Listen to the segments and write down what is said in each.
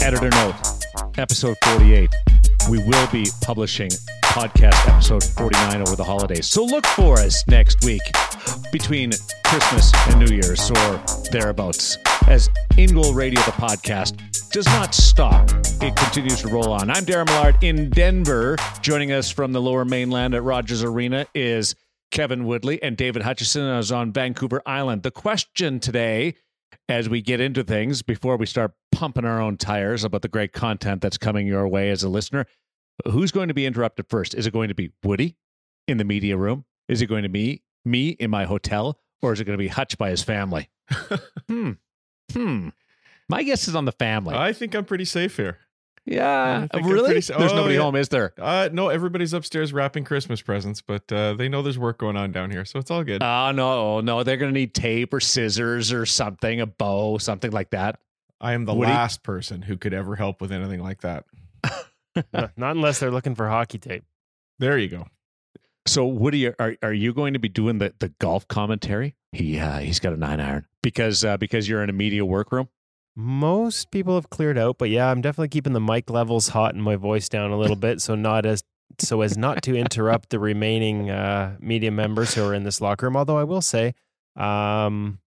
Editor note, episode 48. We will be publishing podcast episode 49 over the holidays. So look for us next week between Christmas and New Year's or thereabouts as In Goal Radio, the podcast, does not stop. It continues to roll on. I'm Darren Millard in Denver. Joining us from the lower mainland at Rogers Arena is Kevin Woodley and David Hutchison is on Vancouver Island. The question today, as we get into things, before we start pumping our own tires about the great content that's coming your way as a listener, who's going to be interrupted first? Is it going to be Woody in the media room? Is it going to be me in my hotel? Or is it going to be Hutch by his family? hmm. Hmm. My guess is on the family. I think I'm pretty safe here. yeah. I think I'm Really? pretty There's Oh, nobody yeah. home, is there? Uh, no, everybody's upstairs wrapping Christmas presents, but uh, they know there's work going on down here, so it's all good. Oh, no. No, they're going to need tape or scissors or something, a bow, something like that. I am the Woody? last person who could ever help with anything like that. Not unless they're looking for hockey tape. There you go. So, Woody, are are you going to be doing the, the golf commentary? He uh, he's got a nine iron because uh, because you're in a media workroom. Most people have cleared out, but yeah, I'm definitely keeping the mic levels hot and my voice down a little bit, so not as so as not to interrupt the remaining uh, media members who are in this locker room. Although I will say um,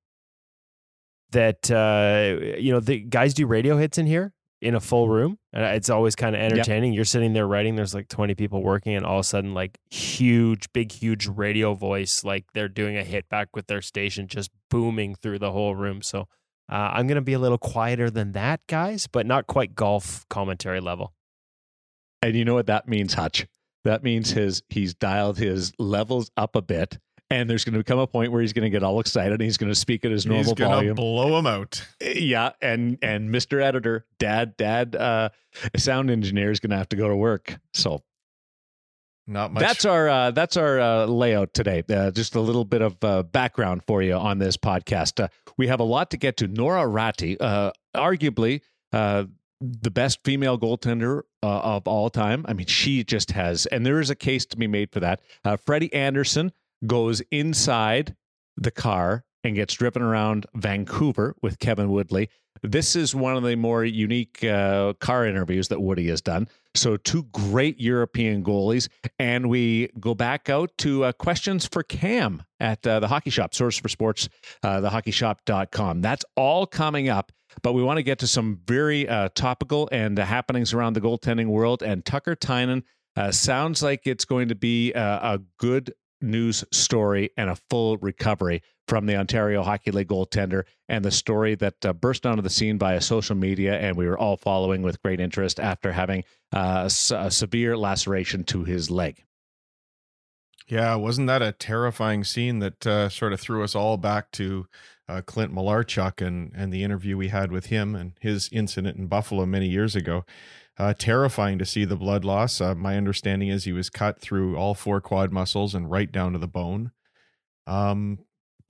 that uh, you know the guys do radio hits in here in a full room. and It's always kind of entertaining. You're sitting there writing. There's like 20 people working, and all of a sudden, like huge, big, huge radio voice, like they're doing a hit back with their station, just booming through the whole room. So. Uh, I'm going to be a little quieter than that, guys, but not quite golf commentary level. And you know what that means, Hutch? That means his he's dialed his levels up a bit, and there's going to come a point where he's going to get all excited and he's going to speak at his normal He's gonna volume. blow him out. yeah, and and Mr. Editor, Dad, Dad, uh, sound engineer is going to have to go to work. So Not much. That's our uh, that's our uh, layout today. Uh, just a little bit of uh, background for you on this podcast. Uh, we have a lot to get to. Noora Räty, uh, arguably uh, the best female goaltender uh, of all time. I mean, she just has, and there is a case to be made for that. Uh, Freddie Andersen goes inside the car and gets driven around Vancouver with Kevin Woodley. This is one of the more unique uh, car interviews that Woody has done. So, two great European goalies. And we go back out to uh, questions for Cam at uh, the Hockey Shop, source for sports, uh, thehockeyshop.com. That's all coming up. But we want to get to some very uh, topical and happenings around the goaltending world. And Tucker Tynan uh, sounds like it's going to be uh, a good news story and a full recovery from the Ontario Hockey League goaltender and the story that uh, burst onto the scene via social media. And we were all following with great interest after having uh, a severe laceration to his leg. Yeah, wasn't that a terrifying scene that uh, sort of threw us all back to uh, Clint Malarchuk and and the interview we had with him and his incident in Buffalo many years ago? Uh, terrifying to see the blood loss. Uh, my understanding is he was cut through all four quad muscles and right down to the bone. Um,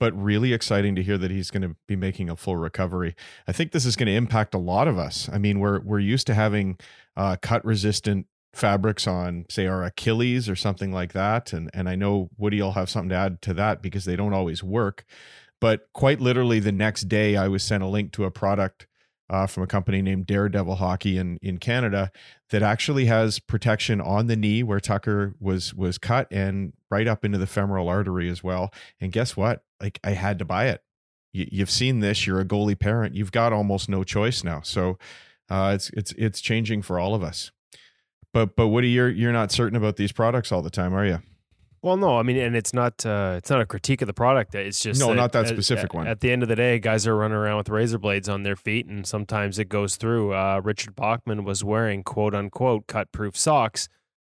but really exciting to hear that he's going to be making a full recovery. I think this is going to impact a lot of us. I mean, we're we're used to having uh, cut resistant fabrics on say our Achilles or something like that and and I know Woody will have something to add to that because they don't always work but quite literally the next day I was sent a link to a product uh, from a company named Daredevil Hockey in in Canada that actually has protection on the knee where Tucker was was cut and right up into the femoral artery as well. And guess what? Like I had to buy it. You, you've seen this. You're a goalie parent. You've got almost no choice now. So uh, it's it's it's changing for all of us. But but Woody, you're you're not certain about these products all the time, are you? Well, no, I mean, and it's not uh, it's not a critique of the product. It's just No, not that specific at, one. At the end of the day, guys are running around with razor blades on their feet, and sometimes it goes through. Uh, Richard Bachman was wearing quote unquote cut proof socks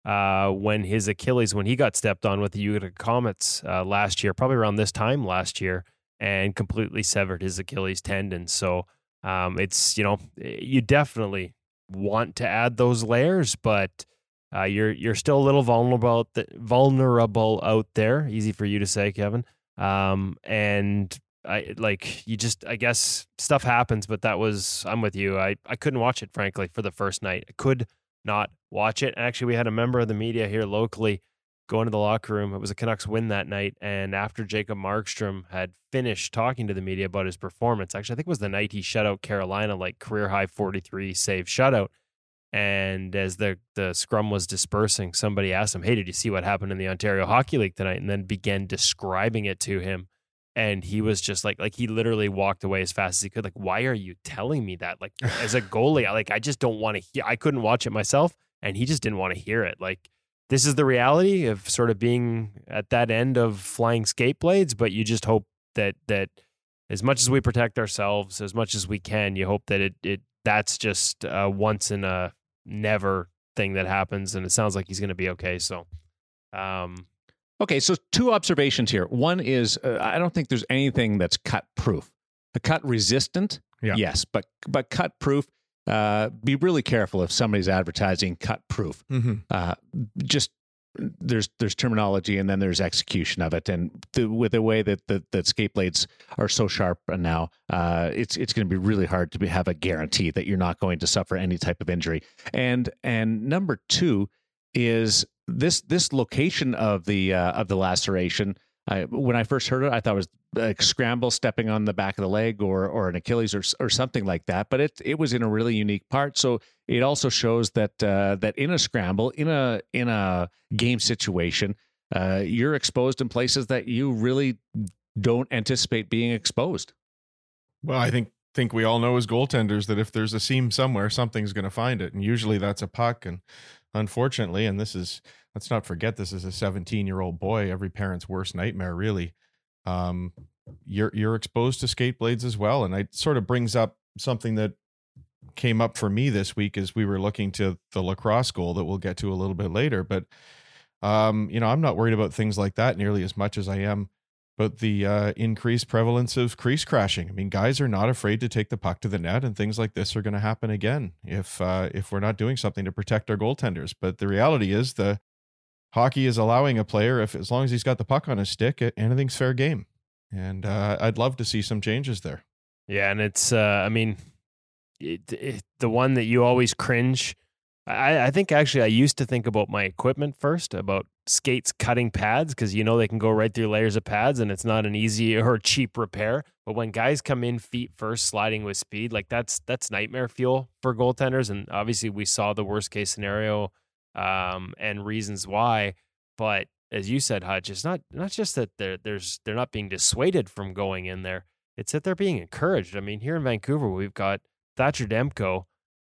uh, when his Achilles, when he got stepped on with the Utica Comets uh, last year, probably around this time last year, and completely severed his Achilles tendon. So um, it's you know you definitely want to add those layers, but uh, you're you're still a little vulnerable vulnerable out there. Easy for you to say, Kevin. Um, and I like you just I guess stuff happens, but that was I'm with you. I I couldn't watch it frankly for the first night. I could not watch it. Actually, we had a member of the media here locally go into the locker room. It was a Canucks win that night. And after Jacob Markstrom had finished talking to the media about his performance, actually, I think it was the night he shut out Carolina, like career high 43 save shutout. And as the the scrum was dispersing, somebody asked him, "Hey, did you see what happened in the Ontario Hockey League tonight?" And then began describing it to him. And he was just like, like he literally walked away as fast as he could. Like, why are you telling me that? Like, as a goalie, like I just don't want to hear. I couldn't watch it myself, and he just didn't want to hear it. Like, this is the reality of sort of being at that end of flying skate blades. But you just hope that that as much as we protect ourselves, as much as we can, you hope that it it that's just uh, once in a never thing that happens, and it sounds like he's going to be okay. So, um, okay. So two observations here. One is uh, I don't think there's anything that's cut proof. A cut resistant, Yeah. yes, but but cut proof. Uh, be really careful if somebody's advertising cut proof. Mm-hmm. Uh, just there's there's terminology and then there's execution of it, and the, with the way that the, that skate blades are so sharp now, uh, it's it's going to be really hard to be, have a guarantee that you're not going to suffer any type of injury. And and number two is this this location of the uh, of the laceration. I, when I first heard it, I thought it was like scramble stepping on the back of the leg or or an Achilles or or something like that. But it it was in a really unique part. So it also shows that uh, that in a scramble, in a in a game situation, uh, you're exposed in places that you really don't anticipate being exposed. Well, I think think we all know as goaltenders that if there's a seam somewhere, something's going to find it, and usually that's a puck. And unfortunately, and this is let's not forget this is a 17 year old boy, every parent's worst nightmare, really. Um, you're you're exposed to skate blades as well, and it sort of brings up something that came up for me this week as we were looking to the lacrosse goal that we'll get to a little bit later. But um, you know, I'm not worried about things like that nearly as much as I am but the uh, increased prevalence of crease crashing. I mean, guys are not afraid to take the puck to the net, and things like this are going to happen again if uh, if we're not doing something to protect our goaltenders. But the reality is, the hockey is allowing a player, if as long as he's got the puck on his stick, anything's fair game. And uh, I'd love to see some changes there. Yeah, and it's uh, I mean, it, it, the one that you always cringe. I, I think actually I used to think about my equipment first about skates cutting pads because you know they can go right through layers of pads and it's not an easy or cheap repair. But when guys come in feet first, sliding with speed, like that's that's nightmare fuel for goaltenders. And obviously we saw the worst case scenario um, and reasons why. But as you said, Hutch, it's not not just that they're there's they're not being dissuaded from going in there. It's that they're being encouraged. I mean, here in Vancouver, we've got Thatcher Demko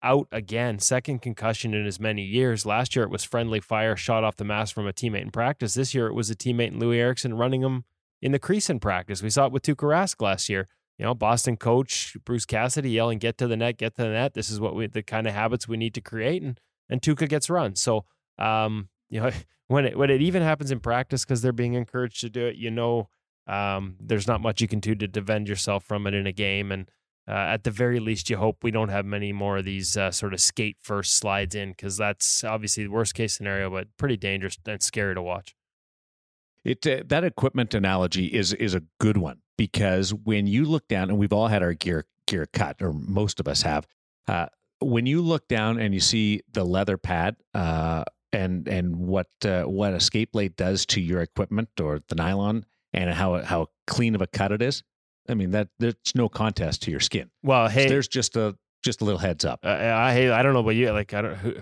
out again, second concussion in as many years. Last year it was friendly fire shot off the mask from a teammate in practice. This year it was a teammate in Loui Eriksson running him in the crease in practice. We saw it with Tuukka Rask last year. You know, Boston coach Bruce Cassidy yelling, "Get to the net, get to the net." This is what we the kind of habits we need to create, and and Tuukka gets run. So, um, you know, when it when it even happens in practice because they're being encouraged to do it, you know, um, there's not much you can do to defend yourself from it in a game, and uh, at the very least, you hope we don't have many more of these uh, sort of skate first slides in because that's obviously the worst case scenario, but pretty dangerous and scary to watch. It uh, that equipment analogy is is a good one because when you look down, and we've all had our gear gear cut, or most of us have. Uh, when you look down and you see the leather pad uh, and and what uh, what a skate blade does to your equipment or the nylon and how how clean of a cut it is, I mean that there's no contest to your skin. Well, hey, so there's just a just a little heads up. Uh, I hey, I don't know about you. Like I don't who,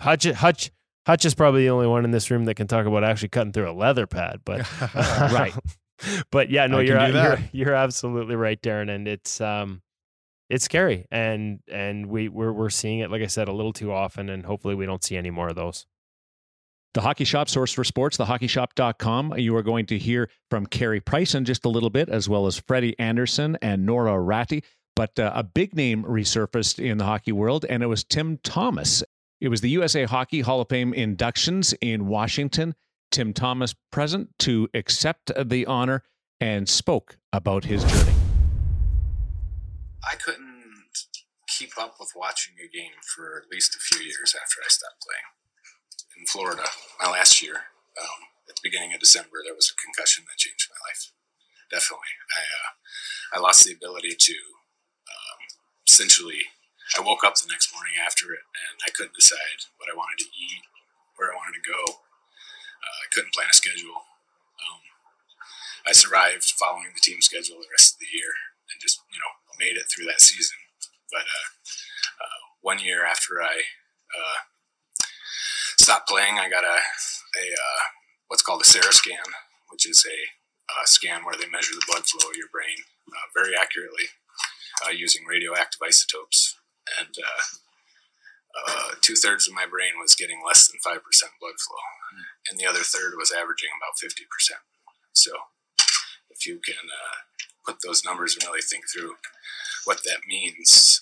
Hutch Hutch Hutch is probably the only one in this room that can talk about actually cutting through a leather pad. But right. But yeah, no, I you're, you're you're absolutely right, Darren, and it's um it's scary, and and we we're we're seeing it like I said a little too often, and hopefully we don't see any more of those. The Hockey Shop source for sports, thehockeyshop.com. You are going to hear from Carey Price in just a little bit, as well as Freddie Andersen and Noora Räty. But uh, a big name resurfaced in the hockey world, and it was Tim Thomas. It was the USA Hockey Hall of Fame inductions in Washington. Tim Thomas present to accept the honor and spoke about his journey. I couldn't keep up with watching a game for at least a few years after I stopped playing. In Florida, my last year, um, at the beginning of December, there was a concussion that changed my life. Definitely, I uh, I lost the ability to um, essentially. I woke up the next morning after it, and I couldn't decide what I wanted to eat, where I wanted to go. Uh, I couldn't plan a schedule. Um, I survived following the team schedule the rest of the year and just you know made it through that season. But uh, uh, one year after I uh, stopped playing, I got a a uh, what's called a scan, which is a uh, scan where they measure the blood flow of your brain uh, very accurately uh, using radioactive isotopes. And uh, two thirds of my brain was getting less than 5% blood flow, and the other third was averaging about 50%. So if you can put those numbers and really think through what that means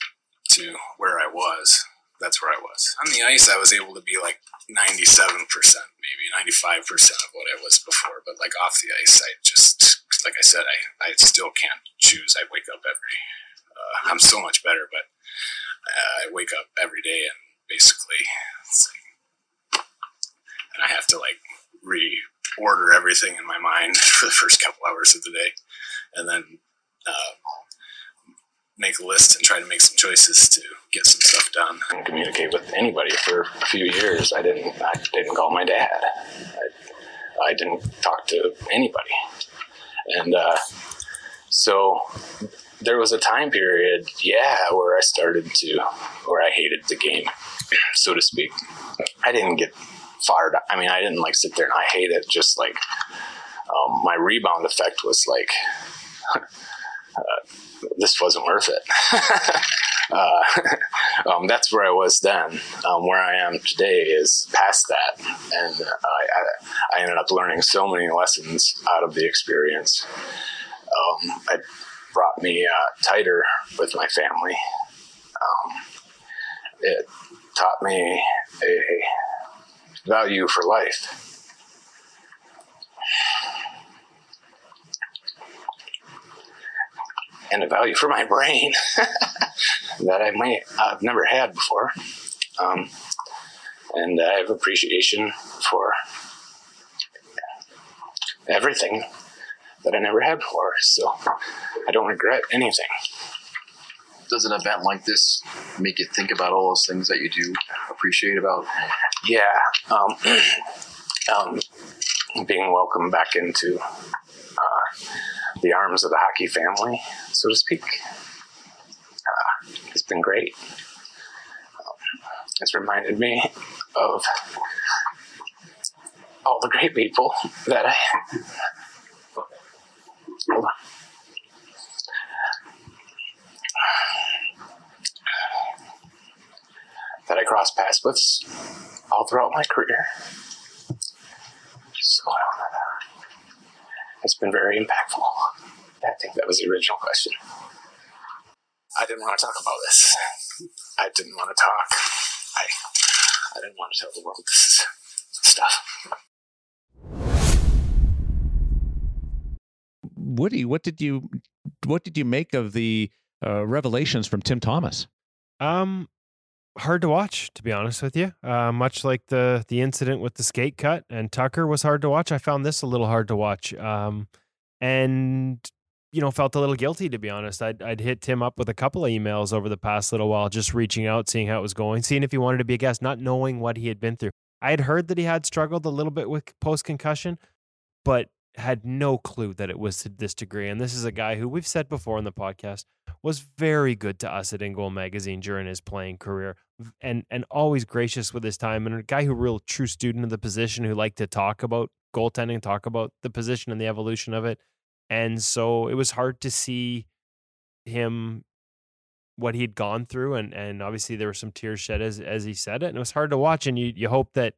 to where I was, that's where I was. On the ice, I was able to be like 97%, maybe 95% of what I was before. But like off the ice, I just, like I said, I, I still can't choose. I wake up every, uh, I'm so much better, but uh, I wake up every day and basically, like, and I have to like reorder everything in my mind for the first couple hours of the day. And then, uh, make a list and try to make some choices to get some stuff done. I didn't communicate with anybody for a few years. I didn't. I didn't call my dad. I, I didn't talk to anybody, and uh, so there was a time period, yeah, where I started to, where I hated the game, so to speak. I didn't get fired. I mean, I didn't like sit there and I hate it. Just like um, my rebound effect was like. uh, this wasn't worth it. uh, um, that's where I was then. Um, where I am today is past that, and uh, I, I, ended up learning so many lessons out of the experience. Um, it brought me uh, tighter with my family. Um, it taught me a value for life and a value for my brain that I might I've never had before. Um, and I have appreciation for everything that I never had before. So I don't regret anything. Does an event like this make you think about all those things that you do appreciate about? Yeah. Um, um, being welcomed back into uh, the arms of the hockey family, so to speak. Uh, it's been great. It's reminded me of all the great people that I. That I crossed paths with all throughout my career. So, it's been very impactful. I think that was the original question. I didn't want to talk about this. I didn't want to talk. I I didn't want to tell the world this stuff. Woody, what did you what did you make of the uh, revelations from Tim Thomas? Um, hard to watch, to be honest with you. Uh, much like the the incident with the skate cut and Tucker was hard to watch. I found this a little hard to watch, um, and you know felt a little guilty to be honest. I'd I'd hit Tim up with a couple of emails over the past little while, just reaching out, seeing how it was going, seeing if he wanted to be a guest, not knowing what he had been through. I had heard that he had struggled a little bit with post concussion, but had no clue that it was to this degree. And this is a guy who we've said before on the podcast was very good to us at In Goal Magazine during his playing career, and and always gracious with his time, and a guy who real true student of the position who liked to talk about goaltending, talk about the position and the evolution of it. And so it was hard to see him what he'd gone through and and obviously there were some tears shed as as he said it and it was hard to watch and you you hope that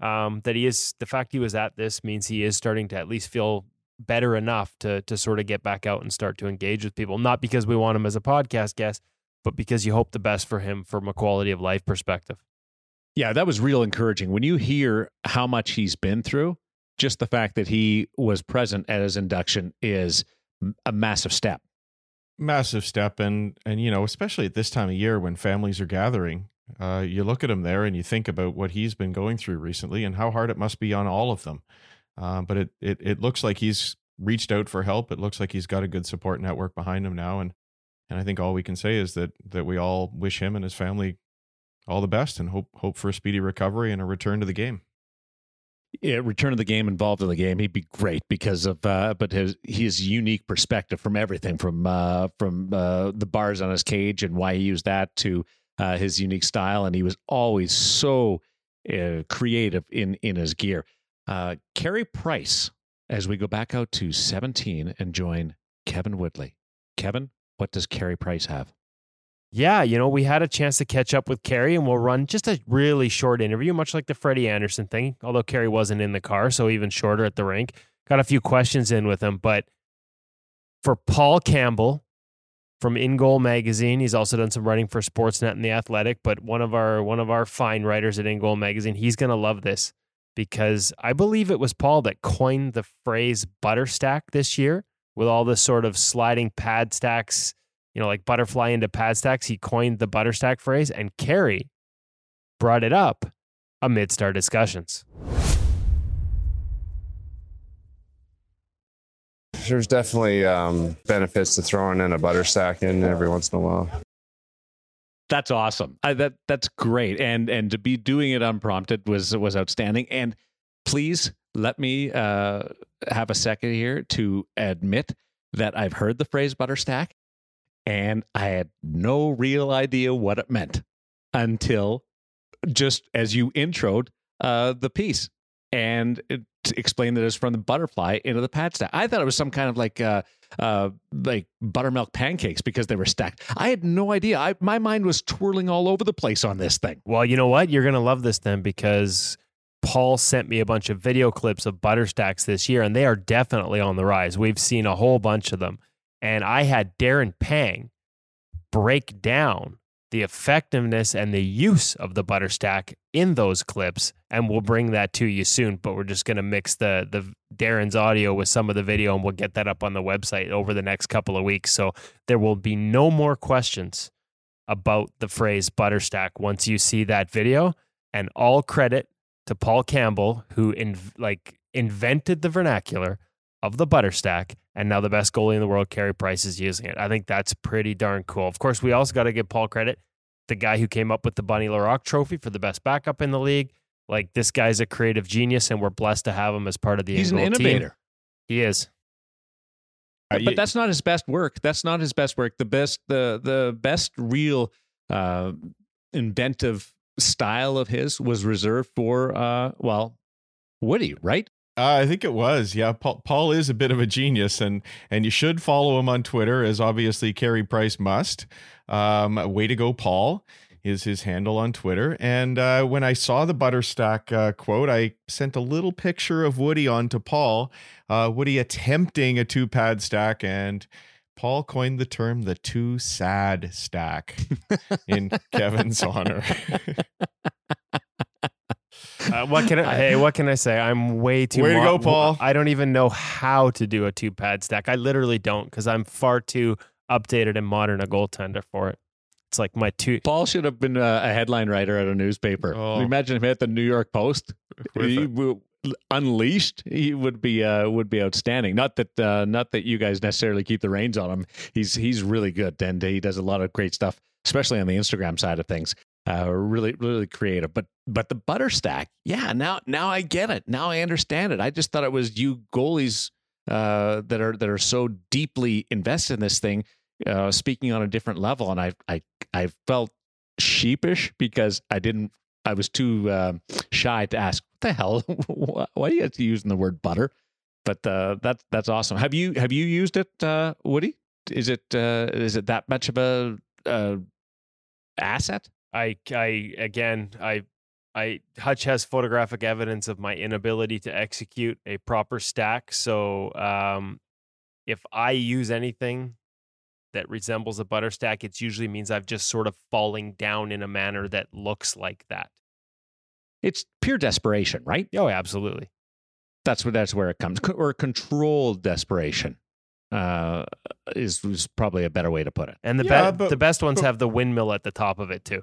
um, that he is the fact he was at this means he is starting to at least feel better enough to to sort of get back out and start to engage with people. Not because we want him as a podcast guest, but because you hope the best for him from a quality of life perspective. Yeah, that was real encouraging. When you hear how much he's been through, just the fact that he was present at his induction is a massive step. Massive step, and and you know, especially at this time of year when families are gathering, uh, you look at him there and you think about what he's been going through recently and how hard it must be on all of them. Uh, but it, it it looks like he's reached out for help. It looks like he's got a good support network behind him now, and and I think all we can say is that that we all wish him and his family all the best and hope hope for a speedy recovery and a return to the game. yeah, return to the game involved in the game, he'd be great because of uh, but his his unique perspective from everything from uh, from uh, the bars on his cage and why he used that to uh, his unique style, and he was always so uh, creative in in his gear. Uh, Price, as we go back out to 17 and join Kevin Woodley. Kevin, what does Carey Price have? Yeah, you know, we had a chance to catch up with Carey and we'll run just a really short interview, much like the Freddie Andersen thing, although Carey wasn't in the car, so even shorter at the rink. Got a few questions in with him, but for Paul Campbell from In Goal Magazine, he's also done some writing for Sportsnet and The Athletic, but one of our one of our fine writers at In Goal Magazine, he's going to love this because I believe it was Paul that coined the phrase butter stack this year with all this sort of sliding pad stacks you know, like butterfly into pad stacks. He coined the butter stack phrase, and Carey brought it up amidst our discussions. There's definitely um, benefits to throwing in a butter stack in every once in a while. That's awesome. I, that that's great, and and to be doing it unprompted was was outstanding. And please let me uh, have a second here to admit that I've heard the phrase butter stack and I had no real idea what it meant until just as you introed uh, the piece and it explained that it's from the butterfly into the pad stack. I thought it was some kind of like uh, uh, like buttermilk pancakes because they were stacked. I had no idea. I, my mind was twirling all over the place on this thing. Well, you know what? You're gonna love this then because Paul sent me a bunch of video clips of Butterstacks this year, and they are definitely on the rise. We've seen a whole bunch of them. And I had Darren Pang break down the effectiveness and the use of the Butterstack in those clips and we'll bring that to you soon but we're just going to mix the the Darren's audio with some of the video and we'll get that up on the website over the next couple of weeks. So there will be no more questions about the phrase Butterstack once you see that video. And all credit to Paul Campbell who in, like invented the vernacular of the butter stack, and now the best goalie in the world, Carey Price, is using it. I think that's pretty darn cool. Of course, we also got to give Paul credit, the guy who came up with the Bunny Larocque Trophy for the best backup in the league. Like this guy's a creative genius, and we're blessed to have him as part of the. He's an innovator. Team. He is. But, but that's not his best work. That's not his best work. The best, the the best real uh, inventive style of his was reserved for uh, well, Woody, right? Uh, I think it was. Yeah, Paul, Paul is a bit of a genius, and and you should follow him on Twitter, as obviously Carey Price must. Um, way to go, Paul is his handle on Twitter. And uh, when I saw the Butterstack uh, quote, I sent a little picture of Woody on to Paul. Uh, Woody attempting a two pad stack, and Paul coined the term the two sad stack in Kevin's honor. Uh, what can I? hey, what can I say? I'm way too. Way to go, Paul. I don't even know how to do a two pad stack. I literally don't because I'm far too updated and modern a goaltender for it. It's like my two. Paul should have been a, a headline writer at a newspaper. Oh. Imagine him at the New York Post. He, unleashed, he would be uh, would be outstanding. Not that uh, not that you guys necessarily keep the reins on him. He's he's really good, and he does a lot of great stuff, especially on the Instagram side of things uh, really really creative. But but the butter stack, yeah. Now now I get it. Now I understand it. I just thought it was you goalies uh, that are that are so deeply invested in this thing, uh, speaking on a different level, and I I I felt sheepish because I didn't. I was too uh, shy to ask. What the hell? Why are you guys using the word butter? But uh, that's that's awesome. Have you have you used it, uh, Woody? Is it uh, is it that much of a uh, asset? I, I again, I, I Hutch has photographic evidence of my inability to execute a proper stack. So, um, if I use anything that resembles a butter stack, it usually means I've just sort of falling down in a manner that looks like that. It's pure desperation, right? Oh, absolutely. That's where that's where it comes, or controlled desperation uh, is, is probably a better way to put it. And the yeah, be- but, the best ones but, have the windmill at the top of it too.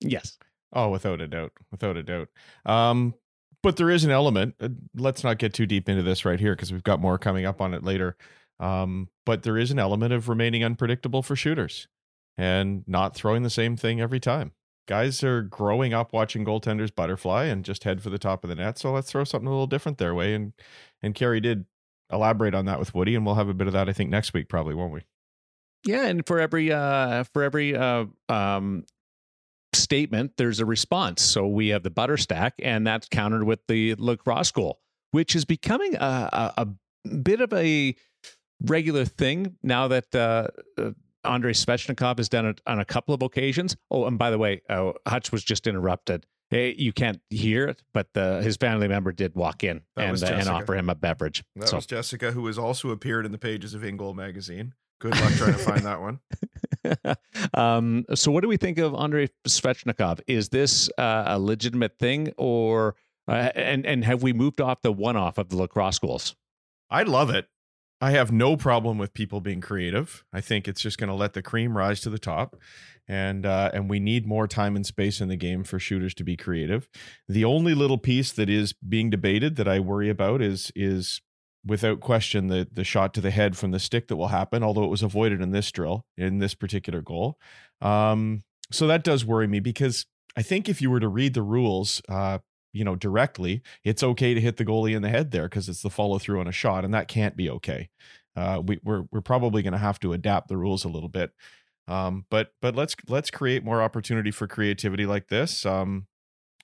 Yes. Oh, without a doubt, without a doubt. Um, but there is an element. Uh, let's not get too deep into this right here because we've got more coming up on it later. Um, but there is an element of remaining unpredictable for shooters and not throwing the same thing every time. guys are growing up watching goaltenders butterfly and just head for the top of the net. So let's throw something a little different their way. And and Carey did elaborate on that with Woody, and we'll have a bit of that I think next week probably, won't we? Yeah, and for every uh for every uh um statement, there's a response. So we have the butter stack, and that's countered with the lacrosse goal, which is becoming a a, a bit of a regular thing now that uh, uh Andrei Svechnikov has done it on a couple of occasions. Oh, and by the way, uh, Hutch was just interrupted. Hey, you can't hear it, but the, his family member did walk in and, uh, and offer him a beverage. That so. was Jessica, who has also appeared in the pages of InGoal magazine. Good luck trying to find that one. um, so, what do we think of Andrei Svechnikov? Is this uh, a legitimate thing, or uh, and and have we moved off the one off of the lacrosse goals? I love it. I have no problem with people being creative. I think it's just going to let the cream rise to the top, and uh, and we need more time and space in the game for shooters to be creative. The only little piece that is being debated that I worry about is is without question the the shot to the head from the stick that will happen. Although it was avoided in this drill in this particular goal, um, so that does worry me because I think if you were to read the rules, uh, you know directly it's okay to hit the goalie in the head there because it's the follow through on a shot and that can't be okay uh, we, we're we're probably going to have to adapt the rules a little bit um, but but let's let's create more opportunity for creativity like this um,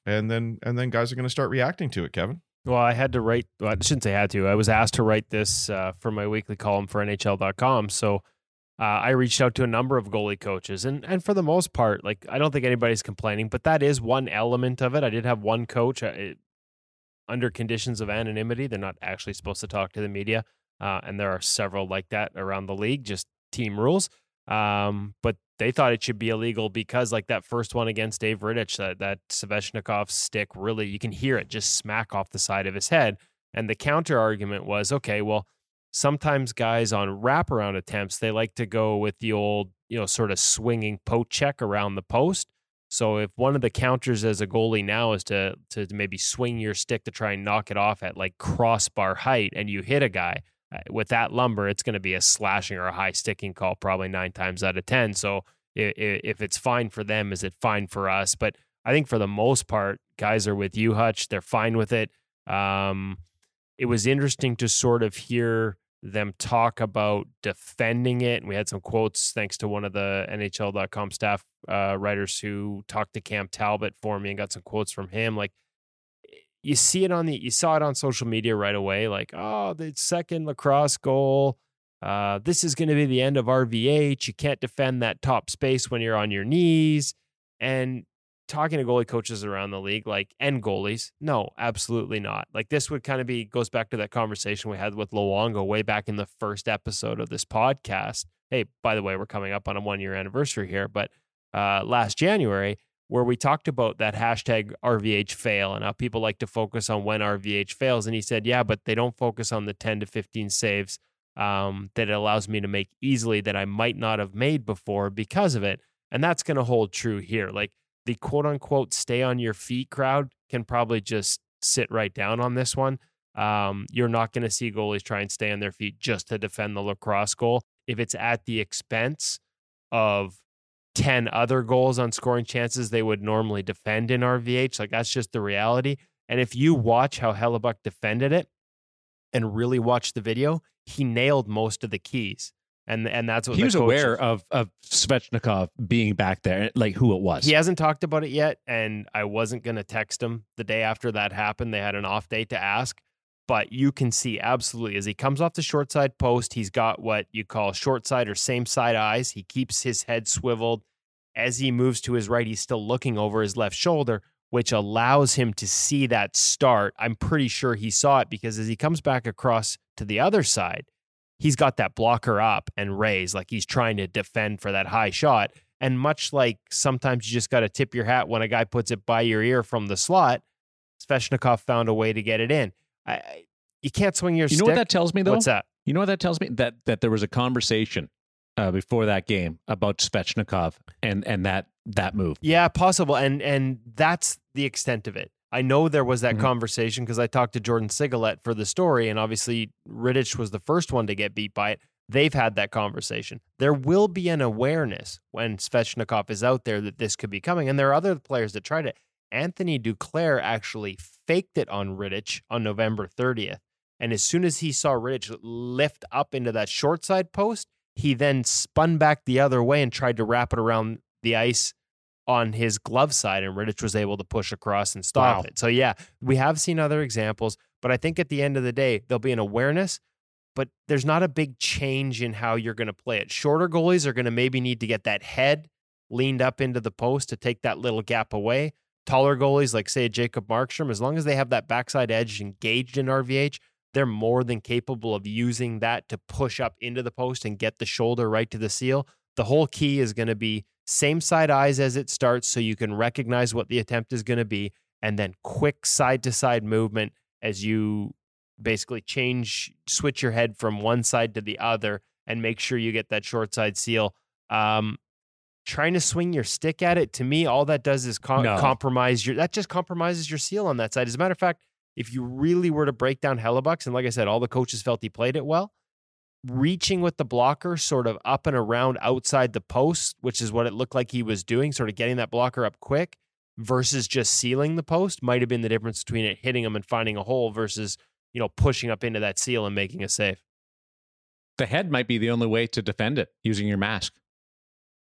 and then and then guys are going to start reacting to it kevin well, I had to write. Well, I shouldn't say had to. I was asked to write this uh, for my weekly column for NHL.com. So uh, I reached out to a number of goalie coaches, and and for the most part, like I don't think anybody's complaining, but that is one element of it. I did have one coach uh, it, under conditions of anonymity; they're not actually supposed to talk to the media, uh, and there are several like that around the league, just team rules. Um, but they thought it should be illegal because, like that first one against Dave Rittich, that that Svechnikov stick really you can hear it just smack off the side of his head, and the counter argument was, okay, well sometimes guys on wraparound attempts, they like to go with the old, you know, sort of swinging poke check around the post. So if one of the counters as a goalie now is to to maybe swing your stick to try and knock it off at like crossbar height and you hit a guy uh, with that lumber, it's going to be a slashing or a high sticking call probably 9 times out of 10. So if, it's fine for them, is it fine for us? But I think for the most part, guys are with you, Hutch. They're fine with it. Um, it was interesting to sort of hear them talk about defending it. And we had some quotes thanks to one of the NHL.com staff uh, writers who talked to Cam Talbot for me and got some quotes from him. Like you see it on the, you saw it on social media right away. Like, oh, the second lacrosse goal. Uh, this is going to be the end of RVH. You can't defend that top space when you're on your knees. And talking to goalie coaches around the league, like and goalies, no, absolutely not. Like this would kind of be goes back to that conversation we had with Luongo way back in the first episode of this podcast. Hey, by the way, we're coming up on a one year anniversary here, but uh, last January where we talked about that hashtag RVH fail and how people like to focus on when RVH fails, and he said, yeah, but they don't focus on the ten to fifteen saves um, that it allows me to make easily that I might not have made before because of it. And that's going to hold true here. Like the quote unquote stay on your feet crowd can probably just sit right down on this one. Um, you're not going to see goalies try and stay on their feet just to defend the lacrosse goal. If it's at the expense of 10 other goals on scoring chances they would normally defend in RVH, like that's just the reality. And if you watch how Hellebuyck defended it and really watch the video, he nailed most of the keys and and that's what he was aware of of Svechnikov being back there, like who it was. He hasn't talked about it yet, and I wasn't going to text him the day after that happened. They had an off day to ask, but you can see absolutely as he comes off the short side post, he's got what you call short side or same side eyes. He keeps his head swiveled. As he moves to his right, he's still looking over his left shoulder, which allows him to see that start. I'm pretty sure he saw it because as he comes back across to the other side he's got that blocker up and raise like he's trying to defend for that high shot. And much like sometimes you just got to tip your hat when a guy puts it by your ear from the slot, Svechnikov found a way to get it in. I, you can't swing your. You stick. know what that tells me though? What's that? You know what that tells me? That that there was a conversation uh, before that game about Svechnikov and and that that move. Yeah, possible. And and that's the extent of it. I know there was that mm-hmm. conversation because I talked to Jordan Sigalet for the story, and obviously Rittich was the first one to get beat by it. They've had that conversation. There will be an awareness when Svechnikov is out there that this could be coming. And there are other players that tried it. Anthony Duclair actually faked it on Rittich on November 30th. And as soon as he saw Rittich lift up into that short side post, he then spun back the other way and tried to wrap it around the ice on his glove side. And Rittich was able to push across and stop Wow. it. So, yeah, we have seen other examples. But I think at the end of the day, there'll be an awareness but there's not a big change in how you're going to play it. Shorter goalies are going to maybe need to get that head leaned up into the post to take that little gap away. Taller goalies, like say Jacob Markstrom, as long as they have that backside edge engaged in RVH, they're more than capable of using that to push up into the post and get the shoulder right to the seal. The whole key is going to be same side eyes as it starts so you can recognize what the attempt is going to be and then quick side to side movement as you basically change switch your head from one side to the other and make sure you get that short side seal um trying to swing your stick at it to me all that does is com- No. compromise your that just compromises your seal on that side as a matter of fact if you really were to break down Hellebuyck's, and like I said, all the coaches felt he played it well, reaching with the blocker sort of up and around outside the post, which is what it looked like he was doing, sort of getting that blocker up quick versus just sealing the post might have been the difference between it hitting him and finding a hole versus, you know, pushing up into that seal and making a save. The head might be the only way to defend it using your mask.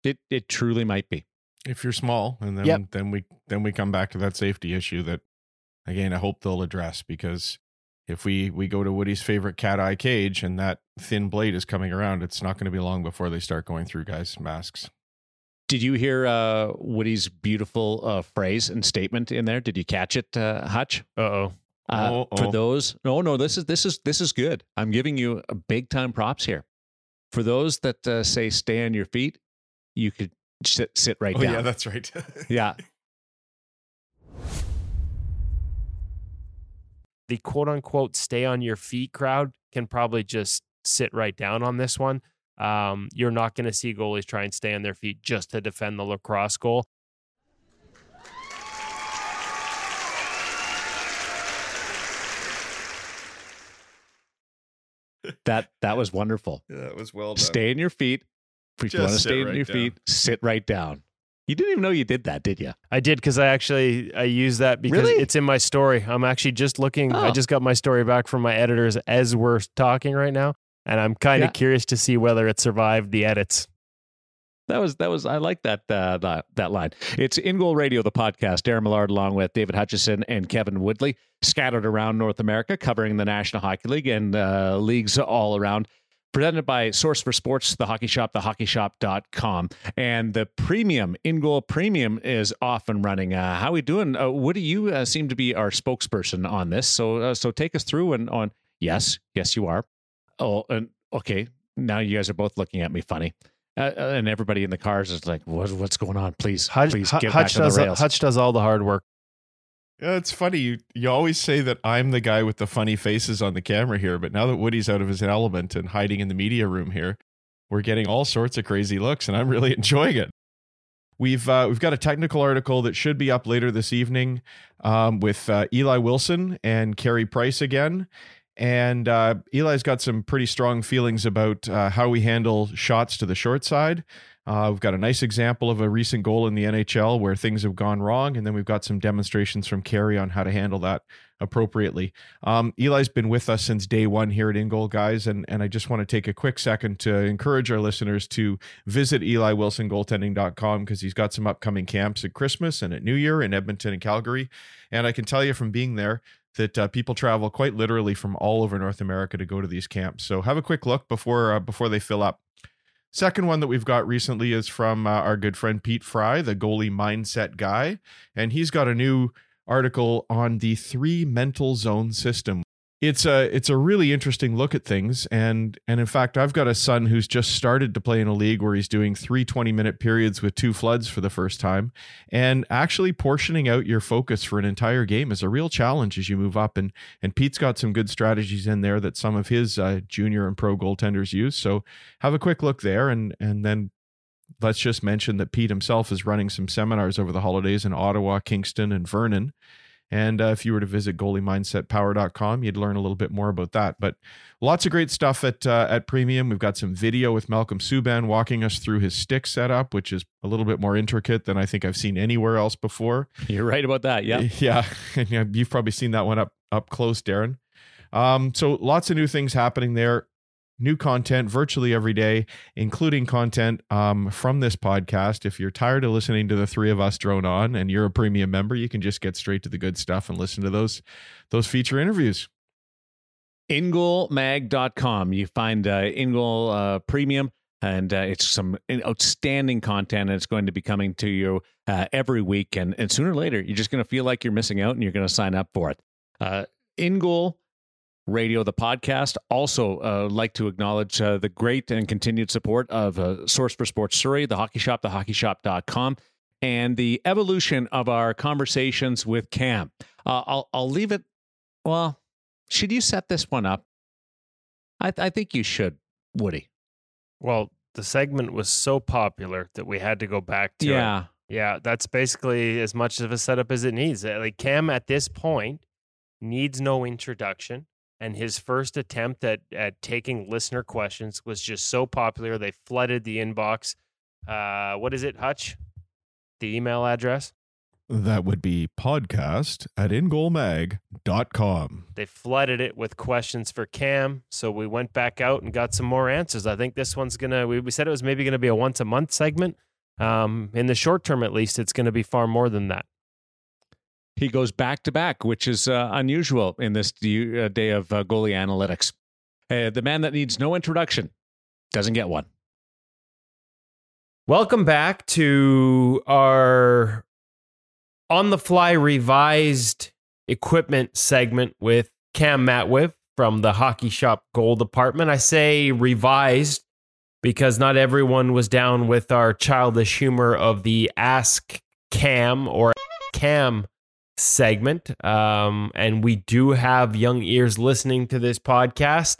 It it truly might be. if you're small and then Yep. then we then we come back to that safety issue that again i hope they'll address because if we we go to woody's favorite cat eye cage and that thin blade is coming around it's not going to be long before they start going through guys masks Did you hear uh, Woody's beautiful uh, phrase and statement in there? Did you catch it, uh, Hutch? Uh oh. Uh, Oh, For oh. those, no, no, this is this is this is good. I'm giving you a big time props here. For those that uh, say stay on your feet, you could sit sit right oh down. yeah that's right yeah. The quote unquote stay on your feet crowd can probably just sit right down on this one. Um, you're not going to see goalies try and stay on their feet just to defend the lacrosse goal. That that was wonderful. yeah, that was well done Stay in your feet. If you Just want to sit stay on right your down. feet, sit right down. You didn't even know you did that, did you? I did because I actually I use that because Really? it's in my story. I'm actually just looking. I Oh. just got my story back from my editors as we're talking right now, and I'm kind of Yeah. curious to see whether it survived the edits. That was that was I like that uh, that that line. It's In Goal Radio, the podcast. Darren Millard, along with David Hutchison and Kevin Woodley, scattered around North America, covering the National Hockey League and uh, leagues all around. Presented by Source for Sports, the Hockey Shop, thehockeyshop.com. And the premium, In Goal Premium, is off and running. Uh, how we doing? Uh, Woody, you uh, seem to be our spokesperson on this. So uh, so take us through and on. Yes, yes, you are. Oh, and okay. Now you guys are both looking at me funny. Uh, uh, and everybody in the cars is like, what, what's going on? Please, Hutch, please get Hutch back on the rails. Hutch does all the hard work. Yeah, it's funny. You you always say that I'm the guy with the funny faces on the camera here, but now that Woody's out of his element and hiding in the media room here, we're getting all sorts of crazy looks, and I'm really enjoying it. We've uh, we've got a technical article that should be up later this evening um, with uh, Eli Wilson and Carey Price again. And uh, Eli's got some pretty strong feelings about uh, how we handle shots to the short side. Uh, we've got a nice example of a recent goal in the NHL where things have gone wrong, and then we've got some demonstrations from Carey on how to handle that appropriately. Um, Eli's been with us since day one here at In Goal, guys, and and I just want to take a quick second to encourage our listeners to visit EliWilsonGoaltending.com because he's got some upcoming camps at Christmas and at New Year in Edmonton and Calgary, and I can tell you from being there that uh, people travel quite literally from all over North America to go to these camps. So have a quick look before uh, before they fill up. Second one that we've got recently is from uh, our good friend Pete Fry, the goalie mindset guy, and he's got a new article on the three mental zone system. It's a it's a really interesting look at things. And and in fact I've got a son who's just started to play in a league where he's doing three 20 minute periods with two floods for the first time. And actually portioning out your focus for an entire game is a real challenge as you move up. And and Pete's got some good strategies in there that some of his uh, junior and pro goaltenders use. So have a quick look there. And and then let's just mention that Pete himself is running some seminars over the holidays in Ottawa, Kingston, and Vernon. And uh, if you were to visit goaliemindsetpower.com, you'd learn a little bit more about that. But lots of great stuff at uh, at Premium. We've got some video with Malcolm Subban walking us through his stick setup, which is a little bit more intricate than I think I've seen anywhere else before. You're right about that. Yeah. Yeah. And you've probably seen that one up up close, Darren. Um, so lots of new things happening there new content virtually every day, including content um, from this podcast. If you're tired of listening to the three of us drone on and you're a premium member, you can just get straight to the good stuff and listen to those those feature interviews. InGoalMag.com. You find uh, InGoal uh, Premium, and uh, it's some outstanding content. And it's going to be coming to you uh, every week. And, and sooner or later, you're just going to feel like you're missing out and you're going to sign up for it. Uh, InGoal Radio, the podcast. Also, uh, like to acknowledge uh, the great and continued support of uh, Source for Sports Surrey, the Hockey Shop, thehockeyshop.com, and the evolution of our conversations with Cam. Uh, I'll, I'll leave it. Well, should you set this one up? I, th- I think you should, Woody. Well, the segment was so popular that we had to go back to yeah. it. Yeah, that's basically as much of a setup as it needs. Like Cam at this point needs no introduction and his first attempt at at taking listener questions was just so popular they flooded the inbox. Uh, what is it, Hutch? The email address. That would be podcast at ingoalmag.com. They flooded it with questions for Cam, so we went back out and got some more answers. I think this one's gonna. We, we said it was maybe gonna be a once a month segment. Um, in the short term, at least, it's gonna be far more than that. He goes back to back, which is uh, unusual in this uh, day of uh, goalie analytics. Uh, the man that needs no introduction doesn't get one. Welcome back to our on the fly revised equipment segment with Cam Matwiff from the Hockey Shop Goal Department. I say revised because not everyone was down with our childish humor of the Ask Cam or Cam segment. Um, and we do have young ears listening to this podcast.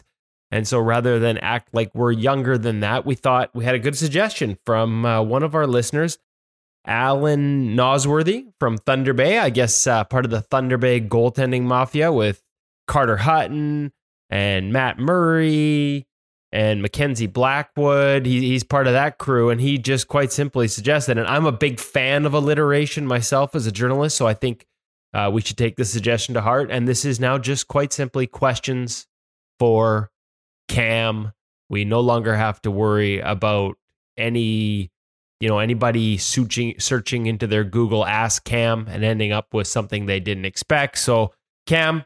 And so rather than act like we're younger than that, we thought we had a good suggestion from uh, one of our listeners, Alan Nosworthy from Thunder Bay. I guess uh, part of the Thunder Bay goaltending mafia with Carter Hutton and Matt Murray and Mackenzie Blackwood. He, he's part of that crew. And he just quite simply suggested, and I'm a big fan of alliteration myself as a journalist. So I think uh, we should take this suggestion to heart. And this is now just quite simply questions for Cam. We no longer have to worry about any, you know, anybody searching searching into their Google Ask Cam and ending up with something they didn't expect. So, Cam,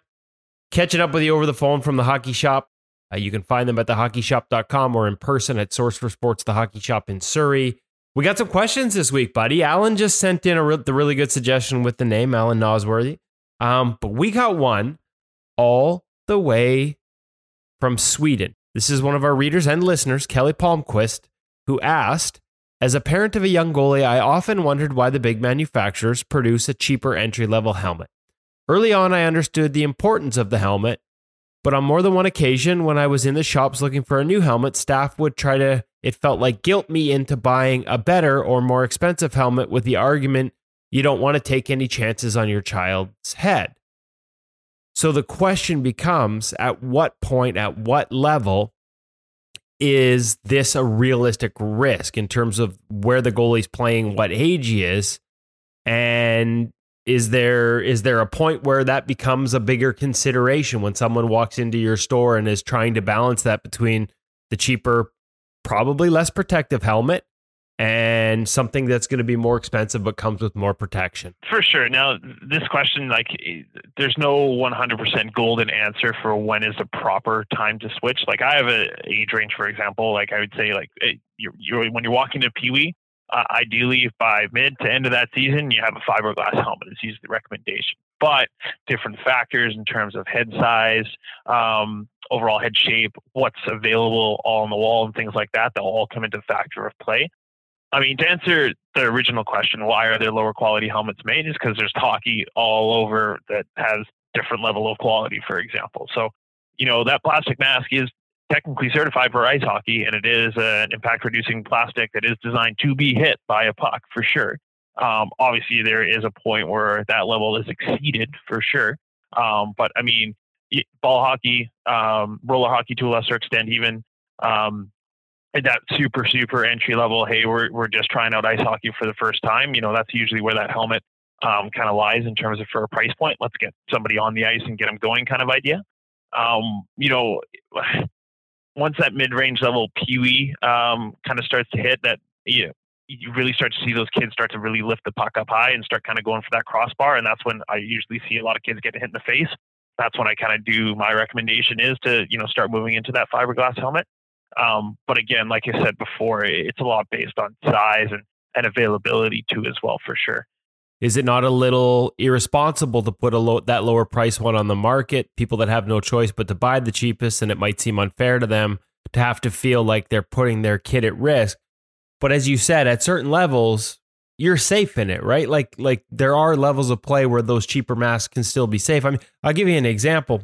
catching up with you over the phone from the hockey shop. Uh, you can find them at thehockeyshop.com or in person at Source for Sports, the hockey shop in Surrey. We got some questions this week, buddy. Alan just sent in a re- the really good suggestion with the name Alan Nosworthy. Um, but we got one all the way from Sweden. This is one of our readers and listeners, Kelly Palmquist, who asked As a parent of a young goalie, I often wondered why the big manufacturers produce a cheaper entry level helmet. Early on, I understood the importance of the helmet, but on more than one occasion, when I was in the shops looking for a new helmet, staff would try to, it felt like, guilt me into buying a better or more expensive helmet with the argument you don't want to take any chances on your child's head. So the question becomes at what point, at what level is this a realistic risk in terms of where the goalie's playing, what age he is, and is there is there a point where that becomes a bigger consideration when someone walks into your store and is trying to balance that between the cheaper, probably less protective helmet and something that's going to be more expensive but comes with more protection? For sure. Now, this question, like, eh, there's no 100% golden answer for when is the proper time to switch. Like, I have a age range, for example. Like, I would say, like, eh, you're, you're when you're walking to Pee Wee, uh, ideally by mid to end of that season, you have a fiberglass helmet. Is usually the recommendation. But different factors in terms of head size, um, overall head shape, what's available all on the wall, and things like that, they'll all come into factor of play. I mean, to answer the original question, why are there lower quality helmets made? Is because there's hockey all over that has different level of quality, for example. So, you know, that plastic mask is technically certified for ice hockey, and it is an impact reducing plastic that is designed to be hit by a puck for sure. Um, obviously, there is a point where that level is exceeded for sure. Um, but I mean, ball hockey, um, roller hockey to a lesser extent, even um, that super super entry level. Hey, we're we're just trying out ice hockey for the first time. You know, that's usually where that helmet um, kind of lies in terms of for a price point. Let's get somebody on the ice and get them going, kind of idea. Um, you know, once that mid range level peewee um, kind of starts to hit, that you know, you really start to see those kids start to really lift the puck up high and start kind of going for that crossbar, and that's when I usually see a lot of kids get hit in the face. That's when I kind of do my recommendation is to you know start moving into that fiberglass helmet. Um, but again, like I said before, it's a lot based on size and, and availability too, as well, for sure. Is it not a little irresponsible to put a low, that lower price one on the market? People that have no choice but to buy the cheapest, and it might seem unfair to them to have to feel like they're putting their kid at risk. But as you said, at certain levels, you're safe in it, right? Like like there are levels of play where those cheaper masks can still be safe. I mean, I'll give you an example.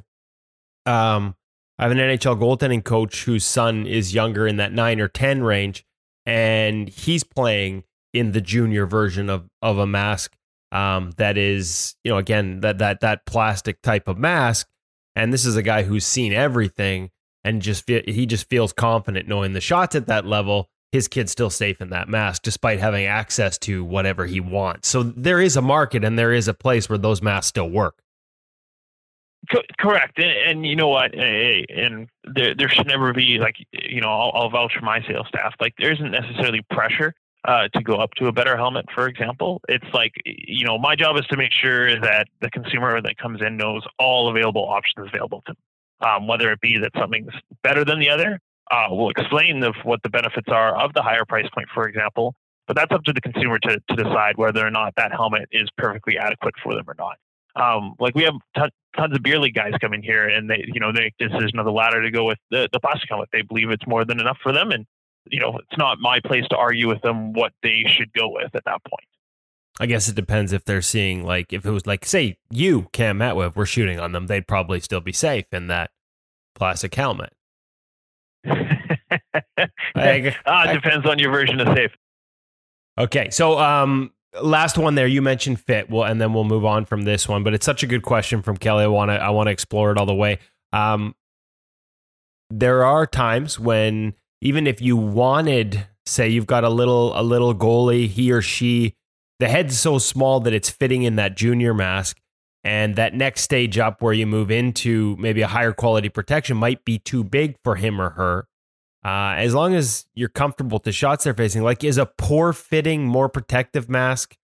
Um, I have an NHL goaltending coach whose son is younger in that nine or ten range, and he's playing in the junior version of of a mask um, that is, you know, again that that that plastic type of mask. And this is a guy who's seen everything and just he just feels confident knowing the shots at that level. His kid's still safe in that mask, despite having access to whatever he wants. So there is a market and there is a place where those masks still work. Correct, and, and, you know what? And there, there should never be like you know I'll, I'll vouch for my sales staff. Like there isn't necessarily pressure uh, to go up to a better helmet, for example. It's like, you know, my job is to make sure that the consumer that comes in knows all available options available to them. Um, whether it be that something's better than the other, uh, we'll explain the, what the benefits are of the higher price point, for example. But that's up to the consumer to, to decide whether or not that helmet is perfectly adequate for them or not. Um, like we have t- tons of beer league guys come in here and they, you know, they make decision of the ladder to go with the, the plastic helmet. They believe it's more than enough for them, and you know, it's not my place to argue with them what they should go with at that point. I guess it depends if they're seeing like if it was like say you Cam Matwiv were shooting on them, they'd probably still be safe in that plastic helmet. I, ah, it depends on your version of safe. Okay, so um, last one there you mentioned fit, well, and then we'll move on from this one. But it's such a good question from Kelly. I want to I want to explore it all the way. Um, there are times when even if you wanted, say, you've got a little a little goalie, he or she, the head's so small that it's fitting in that junior mask. And that next stage up where you move into maybe a higher quality protection might be too big for him or her. Uh, as long as you're comfortable with the shots they're facing, like is a poor fitting, more protective mask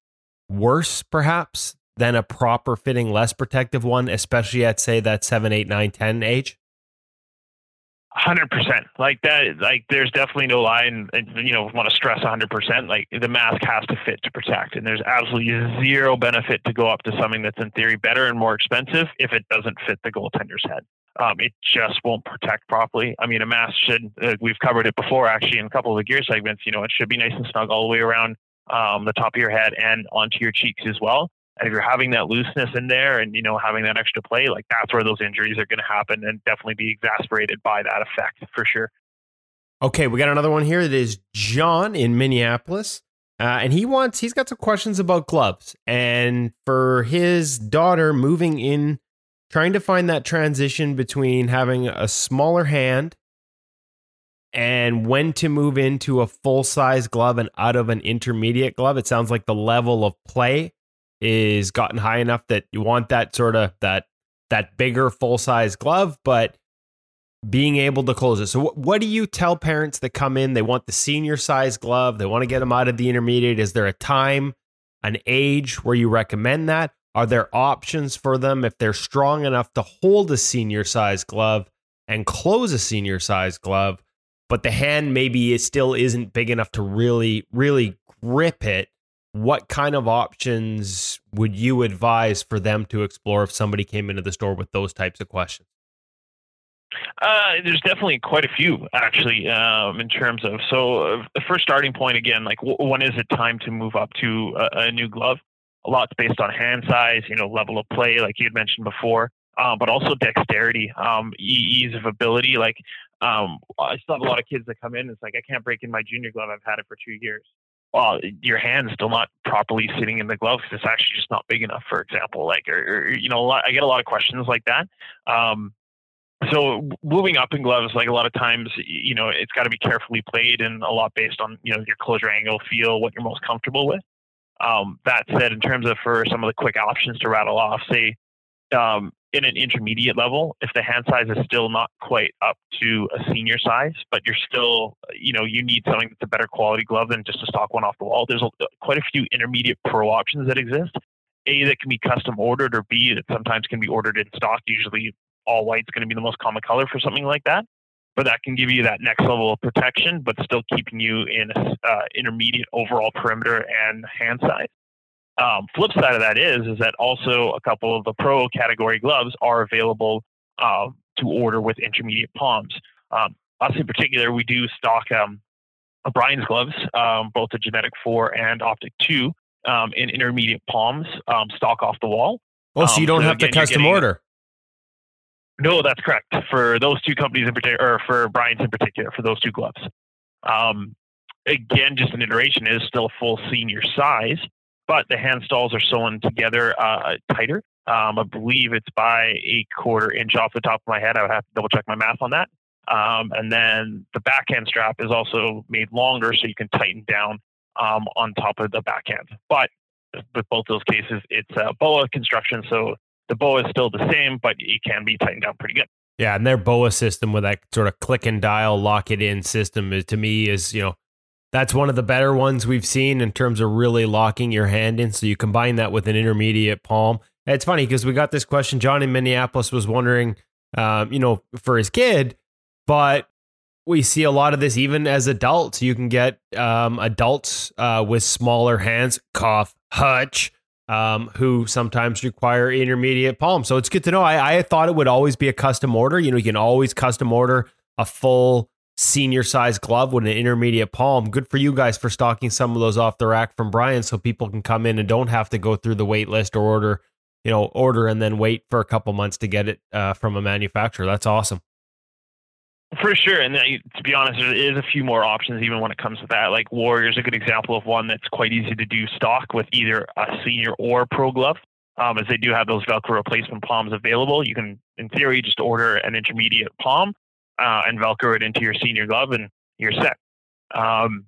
worse perhaps than a proper fitting, less protective one, especially at say that 7, 8, 9, 10 age? Hundred percent, like that. Like, there's definitely no lie, and, you know, want to stress hundred percent. Like, the mask has to fit to protect, and there's absolutely zero benefit to go up to something that's in theory better and more expensive if it doesn't fit the goaltender's head. Um, it just won't protect properly. I mean, a mask should. Uh, we've covered it before, actually, in a couple of the gear segments. You know, it should be nice and snug all the way around um, the top of your head and onto your cheeks as well. And if you're having that looseness in there and, you know, having that extra play, like that's where those injuries are going to happen and definitely be exasperated by that effect for sure. Okay, we got another one here that is John in Minneapolis. Uh, and he wants, he's got some questions about gloves. And for his daughter moving in, trying to find that transition between having a smaller hand and when to move into a full size glove and out of an intermediate glove. It sounds like the level of play is gotten high enough that you want that sort of that that bigger full size glove, but being able to close it. So, what, do you tell parents that come in? They want the senior size glove. They want to get them out of the intermediate. Is there a time, an age where you recommend that? Are there options for them if they're strong enough to hold a senior size glove and close a senior size glove, but the hand maybe it still isn't big enough to really, really grip it? What kind of options would you advise for them to explore if somebody came into the store with those types of questions? Uh, there's definitely quite a few actually um, in terms of so uh, first starting point again like w- when is it time to move up to a, a, new glove a lot's based on hand size you know level of play like you had mentioned before um, but also dexterity um, ease of ability like um, i still have a lot of kids that come in and it's like i can't break in my junior glove i've had it for two years well, your hand's still not properly sitting in the glove because it's actually just not big enough, for example. Like, or, or you know, lot, I get a lot of questions like that. Um, so moving up in gloves, like a lot of times, you know, it's got to be carefully played and a lot based on you know your closure angle, feel, what you're most comfortable with. Um, that said, in terms of for some of the quick options to rattle off, say um, in an intermediate level, if the hand size is still not quite up to a senior size, but you're still, you know, you need something that's a better quality glove than just a stock one off the wall. There's a, quite a few intermediate pro options that exist. A that can be custom ordered, or B that sometimes can be ordered in stock. Usually, all white's going to be the most common color for something like that. But that can give you that next level of protection, but still keeping you in a uh, intermediate overall perimeter and hand size. Um, flip side of that is is that also a couple of the pro category gloves are available uh, to order with intermediate palms. Um, us in particular, we do stock um, Brian's gloves, um, both the Gnetik 4 and Optik 2, um, in intermediate palms, um, stock off the wall. Oh, so you don't have again, to custom order? No, that's correct. For those two companies in particular, or for Brian's in particular, for those two gloves. again, just an iteration is still a full senior size but the hand stalls are sewn together uh, tighter. Um, I believe it's by a quarter inch off the top of my head. I would have to double check my math on that. Um, and then the backhand strap is also made longer so you can tighten down um, on top of the backhand. But with both those cases, it's a BOA construction. So the BOA is still the same, but it can be tightened down pretty good. Yeah, and their BOA system with that sort of click and dial, lock it in system is to me is you know that's one of the better ones we've seen in terms of really locking your hand in. So you combine that with an intermediate palm. It's funny because we got this question. John in Minneapolis was wondering, um, you know, for his kid, but we see a lot of this even as adults. You can get um, adults uh, with smaller hands, cough, hutch, um, who sometimes require intermediate palm. So it's good to know. I, I thought it would always be a custom order. You know, you can always custom order a full senior size glove with an intermediate palm. Good for you guys for stocking some of those off the rack from Brian so people can come in and don't have to go through the wait list or order, you know, order and then wait for a couple months to get it uh, from a manufacturer. That's awesome. For sure. And uh, to be honest, there is a few more options even when it comes to that. Like Warrior's a good example of one that's quite easy to do stock with either a senior or pro glove. Um, as they do have those Velcro replacement palms available. You can, in theory, just order an intermediate palm uh, and Velcro it into your senior glove, and you're set. Um,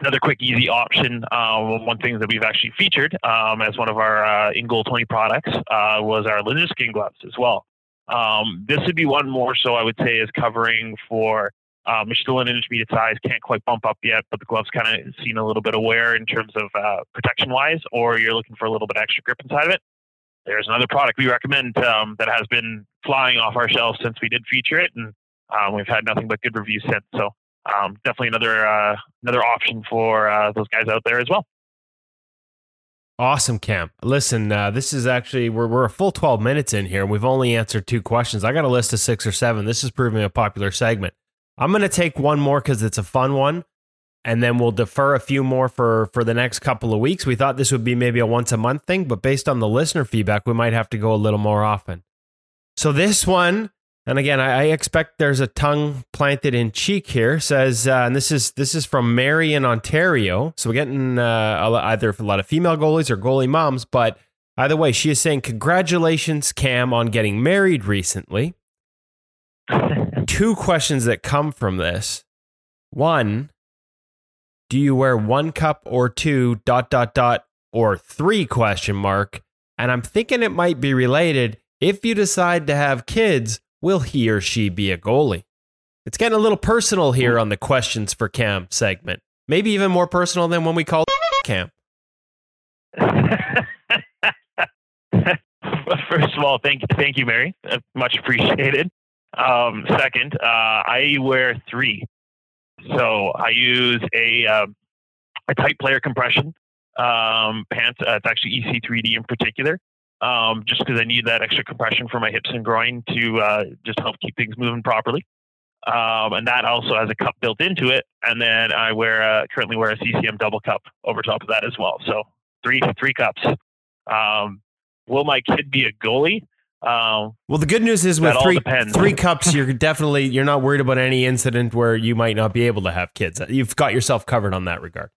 another quick, easy option. Uh, one thing that we've actually featured um, as one of our uh, in goal 20 products uh, was our lizard skin gloves as well. Um, this would be one more so I would say is covering for um, you're still an intermediate size, can't quite bump up yet, but the gloves kind of seen a little bit of wear in terms of uh, protection wise, or you're looking for a little bit extra grip inside of it. There's another product we recommend um, that has been flying off our shelves since we did feature it, and um, we've had nothing but good reviews since. So um, definitely another uh, another option for uh, those guys out there as well. Awesome, Cam. Listen, uh, this is actually we're we're a full twelve minutes in here, and we've only answered two questions. I got a list of six or seven. This is proving a popular segment. I'm going to take one more because it's a fun one, and then we'll defer a few more for for the next couple of weeks. We thought this would be maybe a once a month thing, but based on the listener feedback, we might have to go a little more often. So this one and again, I, I, expect there's a tongue planted in cheek here. Says, uh, and this is this is from Mary in Ontario. So we're getting uh, either a lot of female goalies or goalie moms. But either way, she is saying congratulations, Cam, on getting married recently. Two questions that come from this. One, do you wear one cup or two dot dot dot or three question mark? And I'm thinking it might be related. If you decide to have kids, will he or she be a goalie? It's getting a little personal here on the questions for Cam segment. Maybe even more personal than when we called Cam. First of all, thank you, thank you, Mary. Uh, much appreciated. Um, second, uh, I wear three, so I use a um, a tight player compression um, pants. Uh, it's actually EC3D in particular um, just because I need that extra compression for my hips and groin to uh, just help keep things moving properly. Um, and that also has a cup built into it. And then I wear a, currently wear a CCM double cup over top of that as well. So three three cups. Um, will my kid be a goalie? Um, well, the good news is with three three cups, you're definitely you're not worried about any incident where you might not be able to have kids. You've got yourself covered on that regard.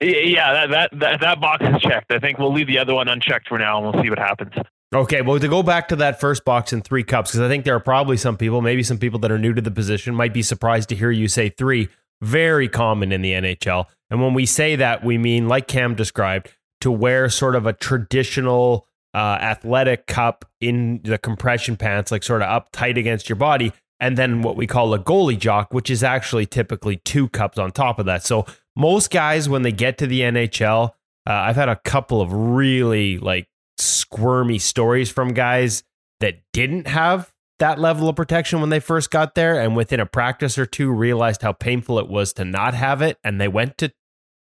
Yeah, that, that that box is checked. I think we'll leave the other one unchecked for now, and we'll see what happens. Okay, well, to go back to that first box in three cups, because I think there are probably some people, maybe some people that are new to the position, might be surprised to hear you say three. Very common in the NHL. And when we say that, we mean, like Cam described, to wear sort of a traditional uh, athletic cup in the compression pants, like sort of up tight against your body, and then what we call a goalie jock, which is actually typically two cups on top of that. So most guys, when they get to the NHL, uh, I've had a couple of really like squirmy stories from guys that didn't have that level of protection when they first got there and within a practice or two realized how painful it was to not have it and they went to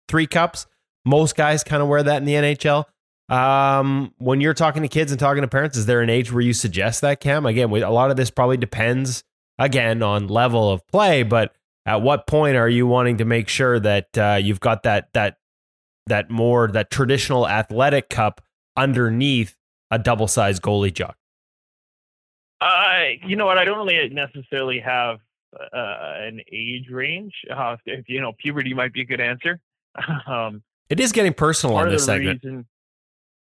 three cups. Most guys kind of wear that in the nhl um, when you're talking to kids and talking to parents is there an age where you suggest that cam? Again a lot of this probably depends again on level of play but at what point are you wanting to make sure that uh, you've got that that that more that traditional athletic cup underneath a double sized goalie jock? Uh, you know what? I don't really necessarily have uh, an age range. Uh, if you know, puberty might be a good answer. um, it is getting personal on this segment. Reason,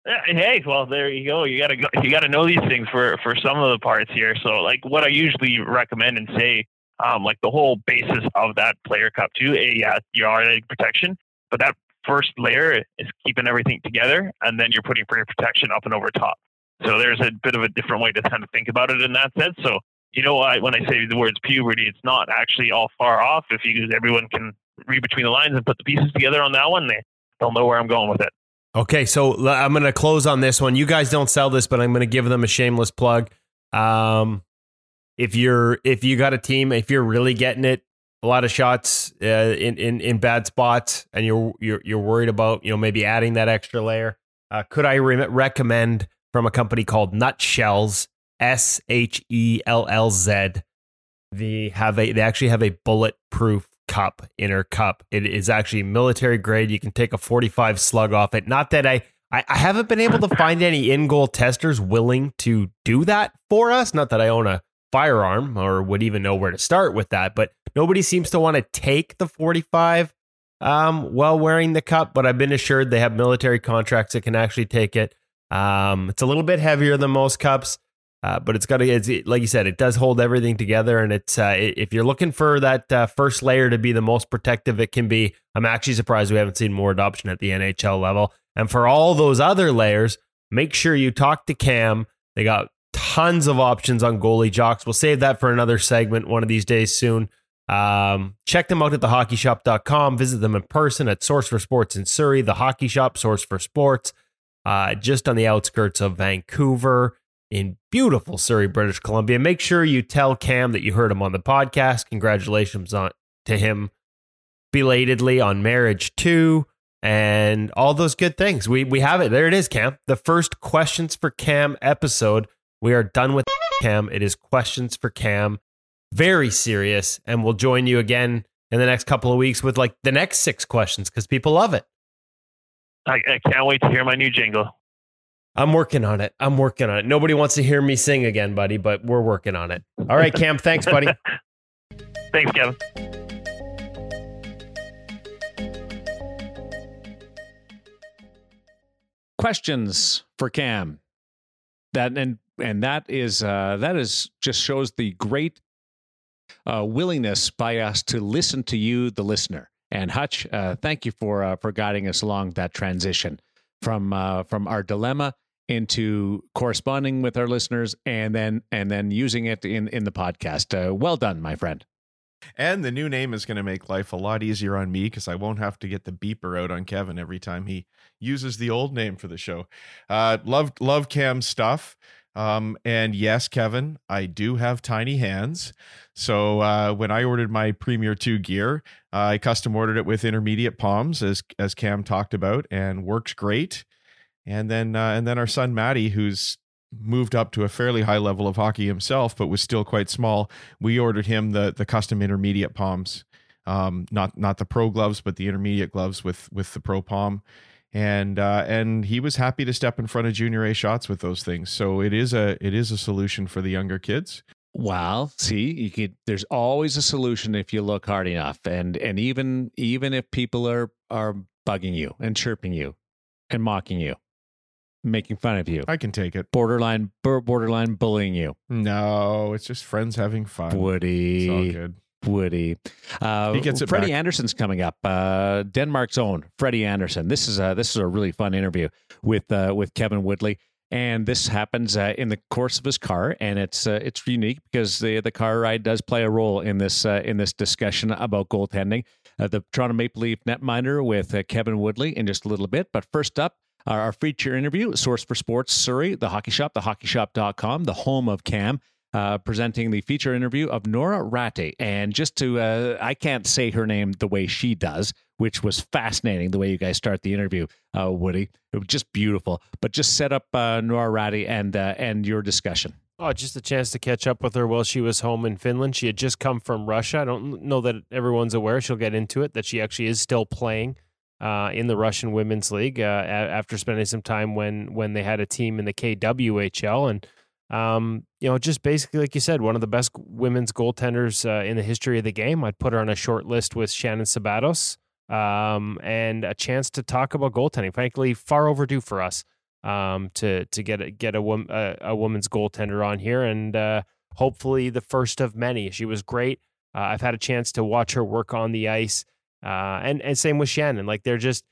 hey, well, there you go. You gotta go, you gotta know these things for for some of the parts here. So, like, what I usually recommend and say, um, like the whole basis of that player cup too. A, yeah, you are protection, but that first layer is keeping everything together, and then you're putting protection up and over top. So there's a bit of a different way to kind of think about it in that sense. So you know, I, when I say the words puberty, it's not actually all far off. If you everyone can read between the lines and put the pieces together on that one, they they'll know where I'm going with it. Okay, so I'm going to close on this one. You guys don't sell this, but I'm going to give them a shameless plug. Um, if you're if you got a team, if you're really getting it, a lot of shots uh, in, in in bad spots, and you're you're you're worried about you know maybe adding that extra layer. Uh, could I re- recommend from a company called Nutshellz? S H E L L Z. They have a they actually have a bulletproof cup inner cup. It is actually military grade. You can take a 45 slug off it. Not that I I, I haven't been able to find any in goal testers willing to do that for us. Not that I own a firearm or would even know where to start with that. But nobody seems to want to take the 45 um, while wearing the cup. But I've been assured they have military contracts that can actually take it. Um, it's a little bit heavier than most cups. Uh, but it's got to, it's, like you said, it does hold everything together. And it's, uh, if you're looking for that uh, first layer to be the most protective it can be, I'm actually surprised we haven't seen more adoption at the NHL level. And for all those other layers, make sure you talk to Cam. They got tons of options on goalie jocks. We'll save that for another segment one of these days soon. Um, check them out at thehockeyshop.com. Visit them in person at Source for Sports in Surrey, the Hockey Shop, Source for Sports, uh, just on the outskirts of Vancouver in beautiful Surrey, British Columbia. Make sure you tell Cam that you heard him on the podcast. Congratulations on to him belatedly on marriage too and all those good things. We we have it. There it is, Cam. The first questions for Cam episode we are done with Cam. It is questions for Cam. Very serious. And we'll join you again in the next couple of weeks with like the next six questions because people love it. I, I can't wait to hear my new jingle. I'm working on it. I'm working on it. Nobody wants to hear me sing again, buddy, but we're working on it. All right, Cam. thanks, buddy. thanks, Kevin. Questions for Cam. That and and that is uh, that is just shows the great uh, willingness by us to listen to you, the listener. And Hutch, uh, thank you for uh, for guiding us along that transition from uh, from our dilemma into corresponding with our listeners, and then and then using it in in the podcast. Uh, well done, my friend. And the new name is going to make life a lot easier on me because I won't have to get the beeper out on Kevin every time he uses the old name for the show. Uh, love love Cam's stuff. Um, and yes, Kevin, I do have tiny hands. So uh, when I ordered my Premier 2 gear, uh, I custom ordered it with intermediate palms, as as Cam talked about, and works great. And then uh, and then our son Maddie, who's moved up to a fairly high level of hockey himself, but was still quite small. We ordered him the the custom intermediate palms, um, not not the pro gloves, but the intermediate gloves with with the pro palm and uh, and he was happy to step in front of junior A shots with those things. So it is a it is a solution for the younger kids. Well, see, you could. There's always a solution if you look hard enough, and and even even if people are are bugging you and chirping you and mocking you, making fun of you, I can take it. borderline borderline bullying you. No, it's just friends having fun. It's all Woody, good. Woody. Uh, He gets it Freddie back. Andersen's coming up. Uh, Denmark's own Freddie Andersen. This is a this is a really fun interview with uh, with Kevin Woodley. And this happens uh, in the course of his car, and it's uh, it's unique because the the car ride does play a role in this uh, in this discussion about goaltending. Uh, the Toronto Maple Leaf netminder with uh, Kevin Woodley in just a little bit. But first up, our, our feature interview, Source for Sports Surrey, the Hockey Shop, thehockeyshop.com, the home of Cam uh, presenting the feature interview of Noora Räty. And just to, uh, I can't say her name the way she does, which was fascinating the way you guys start the interview, uh, Woody. It was just beautiful. But just set up uh, Noora Räty and uh, and your discussion. Oh, just a chance to catch up with her while she was home in Finland. She had just come from Russia. I don't know that everyone's aware. She'll get into it that she actually is still playing uh, in the Russian Women's League uh, after spending some time when when they had a team in the CWHL and. Um, you know, just basically like you said, one of the best women's goaltenders uh, in the history of the game. I'd put her on a short list with Shannon Szabados, um, and a chance to talk about goaltending. Frankly, far overdue for us um, to to get a, get a, wom- a a woman's goaltender on here, and uh, hopefully the first of many. She was great. Uh, I've had a chance to watch her work on the ice, uh, and and same with Shannon. Like they're just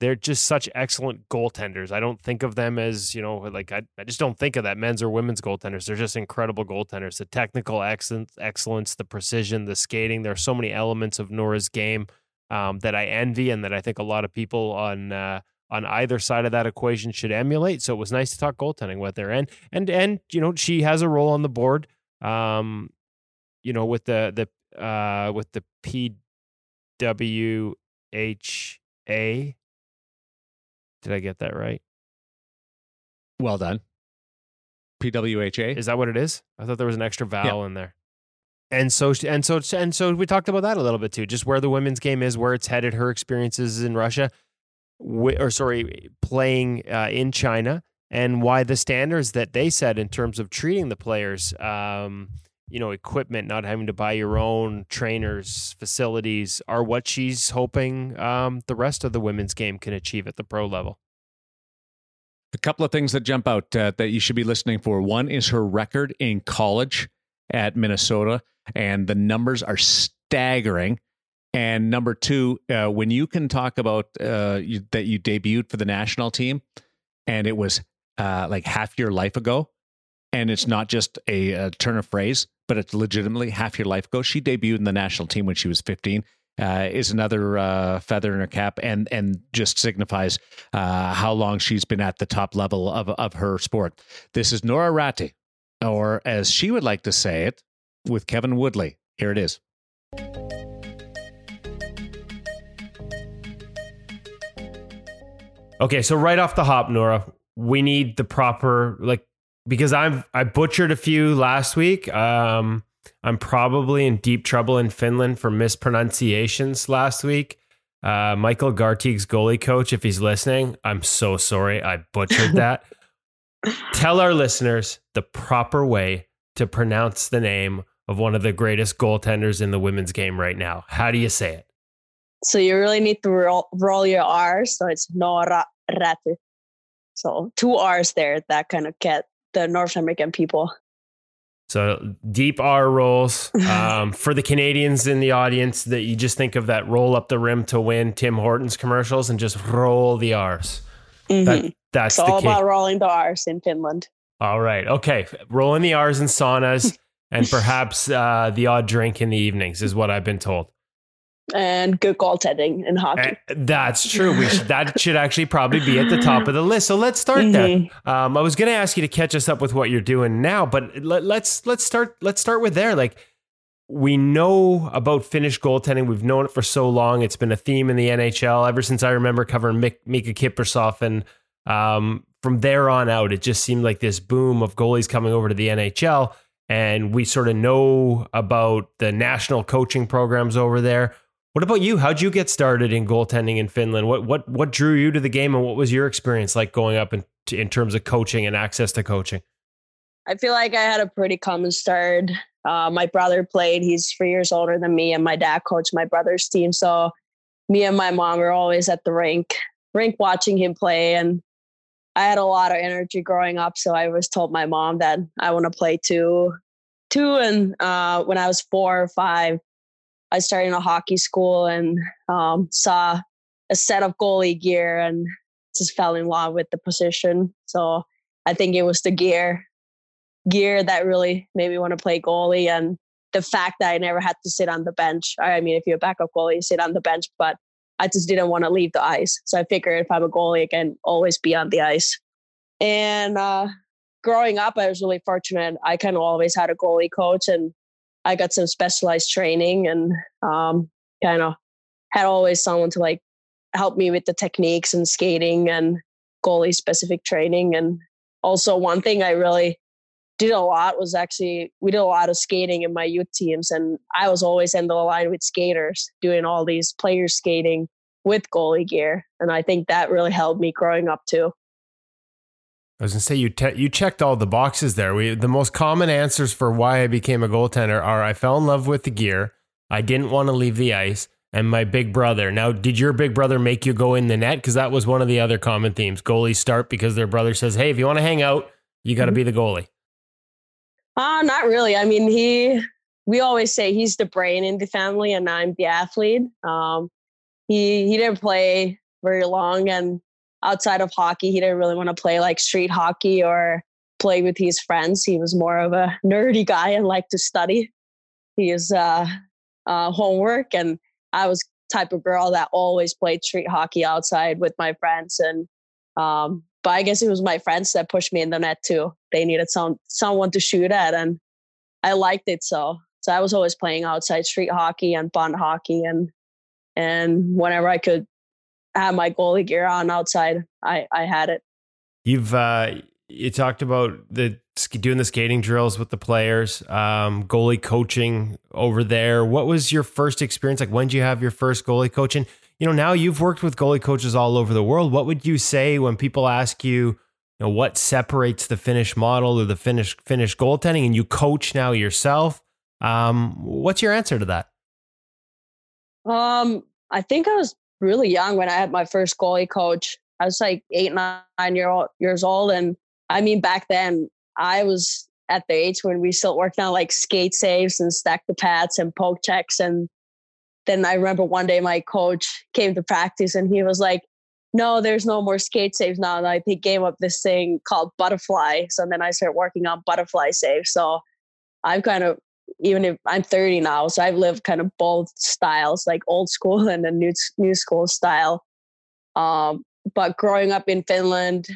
they're just such excellent goaltenders. I don't think of them as you know like I, I just don't think of that men's or women's goaltenders. They're just incredible goaltenders. The technical excellence, excellence, the precision, the skating. There are so many elements of Noora's game um, that I envy, and that I think a lot of people on. Uh, on either side of that equation should emulate. So it was nice to talk goaltending with her, and and and you know she has a role on the board. Um, you know with the the uh with the PWHA. Did I get that right? Well done. PWHA. Is that what it is? I thought there was an extra vowel in there. And so and so and so we talked about that a little bit too, just where the women's game is, where it's headed, her experiences in Russia, or sorry, playing uh, in China, and why the standards that they set in terms of treating the players, um, you know, equipment, not having to buy your own trainers, facilities, are what she's hoping um, the rest of the women's game can achieve at the pro level. A couple of things that jump out uh, that you should be listening for. One is her record in college at Minnesota, and the numbers are staggering. And number two, uh, when you can talk about uh, you, that you debuted for the national team, and it was uh, like half your life ago, and it's not just a, a turn of phrase, but it's legitimately half your life ago. She debuted in the national team when she was 15. Uh, is another uh, feather in her cap, and and just signifies uh, how long she's been at the top level of of her sport. This is Noora Räty, or as she would like to say it, with Kevin Woodley. Here it is. Okay, so right off the hop, Noora, we need the proper like because I'm I butchered a few last week. Um, I'm probably in deep trouble in Finland for mispronunciations last week. Uh, Michael Garteig's goalie coach, if he's listening, I'm so sorry I butchered that. Tell our listeners the proper way to pronounce the name of one of the greatest goaltenders in the women's game right now. How do you say it? So you really need to roll, roll your R's. So it's Noora Räty. So two R's there that kind of get the North American people. So deep R rolls um, for the Canadians in the audience that you just think of that roll up the rim to win Tim Hortons commercials and just roll the R's. Mhm. That, that's it's all about rolling the R's in Finland. All right. Okay. Rolling the R's in saunas and perhaps uh, the odd drink in the evenings is what I've been told. And good goaltending in hockey. And that's true. We should, that should actually probably be at the top of the list. So let's start Mhm. there. Um, I was going to ask you to catch us up with what you're doing now, but let, let's let's start let's start with there. Like we know about Finnish goaltending. We've known it for so long. It's been a theme in the NHL ever since I remember covering Mik- Miikka Kiprusoff. And um, from there on out, it just seemed like this boom of goalies coming over to the NHL. And we sort of know about the national coaching programs over there. What about you? How'd you get started in goaltending in Finland? What what what drew you to the game, and what was your experience like going up in in terms of coaching and access to coaching? I feel like I had a pretty common start. Uh, my brother played. He's three years older than me, and my dad coached my brother's team. So me and my mom were always at the rink, rink watching him play. And I had a lot of energy growing up. So I was told my mom that I want to play too. Too. And uh, when I was four or five, I started in a hockey school and um, saw a set of goalie gear and just fell in love with the position. So I think it was the gear gear that really made me want to play goalie and the fact that I never had to sit on the bench. I mean, if you're a backup goalie, you sit on the bench, but I just didn't want to leave the ice. So I figured if I'm a goalie, I can always be on the ice. And uh, growing up, I was really fortunate. I kind of always had a goalie coach, and I got some specialized training, and um, kind of had always someone to like help me with the techniques and skating and goalie specific training. And also, one thing I really did a lot was actually we did a lot of skating in my youth teams, and I was always in the line with skaters doing all these players skating with goalie gear, and I think that really helped me growing up too. I was gonna say you te- you checked all the boxes there. We the most common answers for why I became a goaltender are I fell in love with the gear, I didn't want to leave the ice, and my big brother. Now, did your big brother make you go in the net? Because that was one of the other common themes. Goalies start because their brother says, "Hey, if you want to hang out, you got to mm-hmm. be the goalie." Uh, not really. I mean, he. We always say he's the brain in the family, and I'm the athlete. Um, he he didn't play very long, and outside of hockey, he didn't really want to play like street hockey or play with his friends. He was more of a nerdy guy and liked to study. He is uh, uh, homework, and I was type of girl that always played street hockey outside with my friends. And um, but I guess it was my friends that pushed me in the net too. They needed some someone to shoot at, and I liked it so. So I was always playing outside street hockey and bunt hockey, and and whenever I could have my goalie gear on outside, I I had it. You've uh, you talked about the doing the skating drills with the players, um, goalie coaching over there. What was your first experience like? When did you have your first goalie coaching? You know, now you've worked with goalie coaches all over the world. What would you say when people ask you, you know, what separates the Finnish model or the Finnish Finnish goaltending, and you coach now yourself? Um, what's your answer to that? Um, I think I was really young when I had my first goalie coach. I was like eight, nine year old, years old, and I mean, back then I was at the age when we still worked on like skate saves and stack the pads and poke checks. And then I remember one day my coach came to practice and he was like, no, there's no more skate saves now. And I he came up this thing called butterfly. So then I started working on butterfly saves. So I've kind of, even if I'm 30 now, so I've lived kind of both styles, like old school and the new, new school style. Um, but growing up in Finland,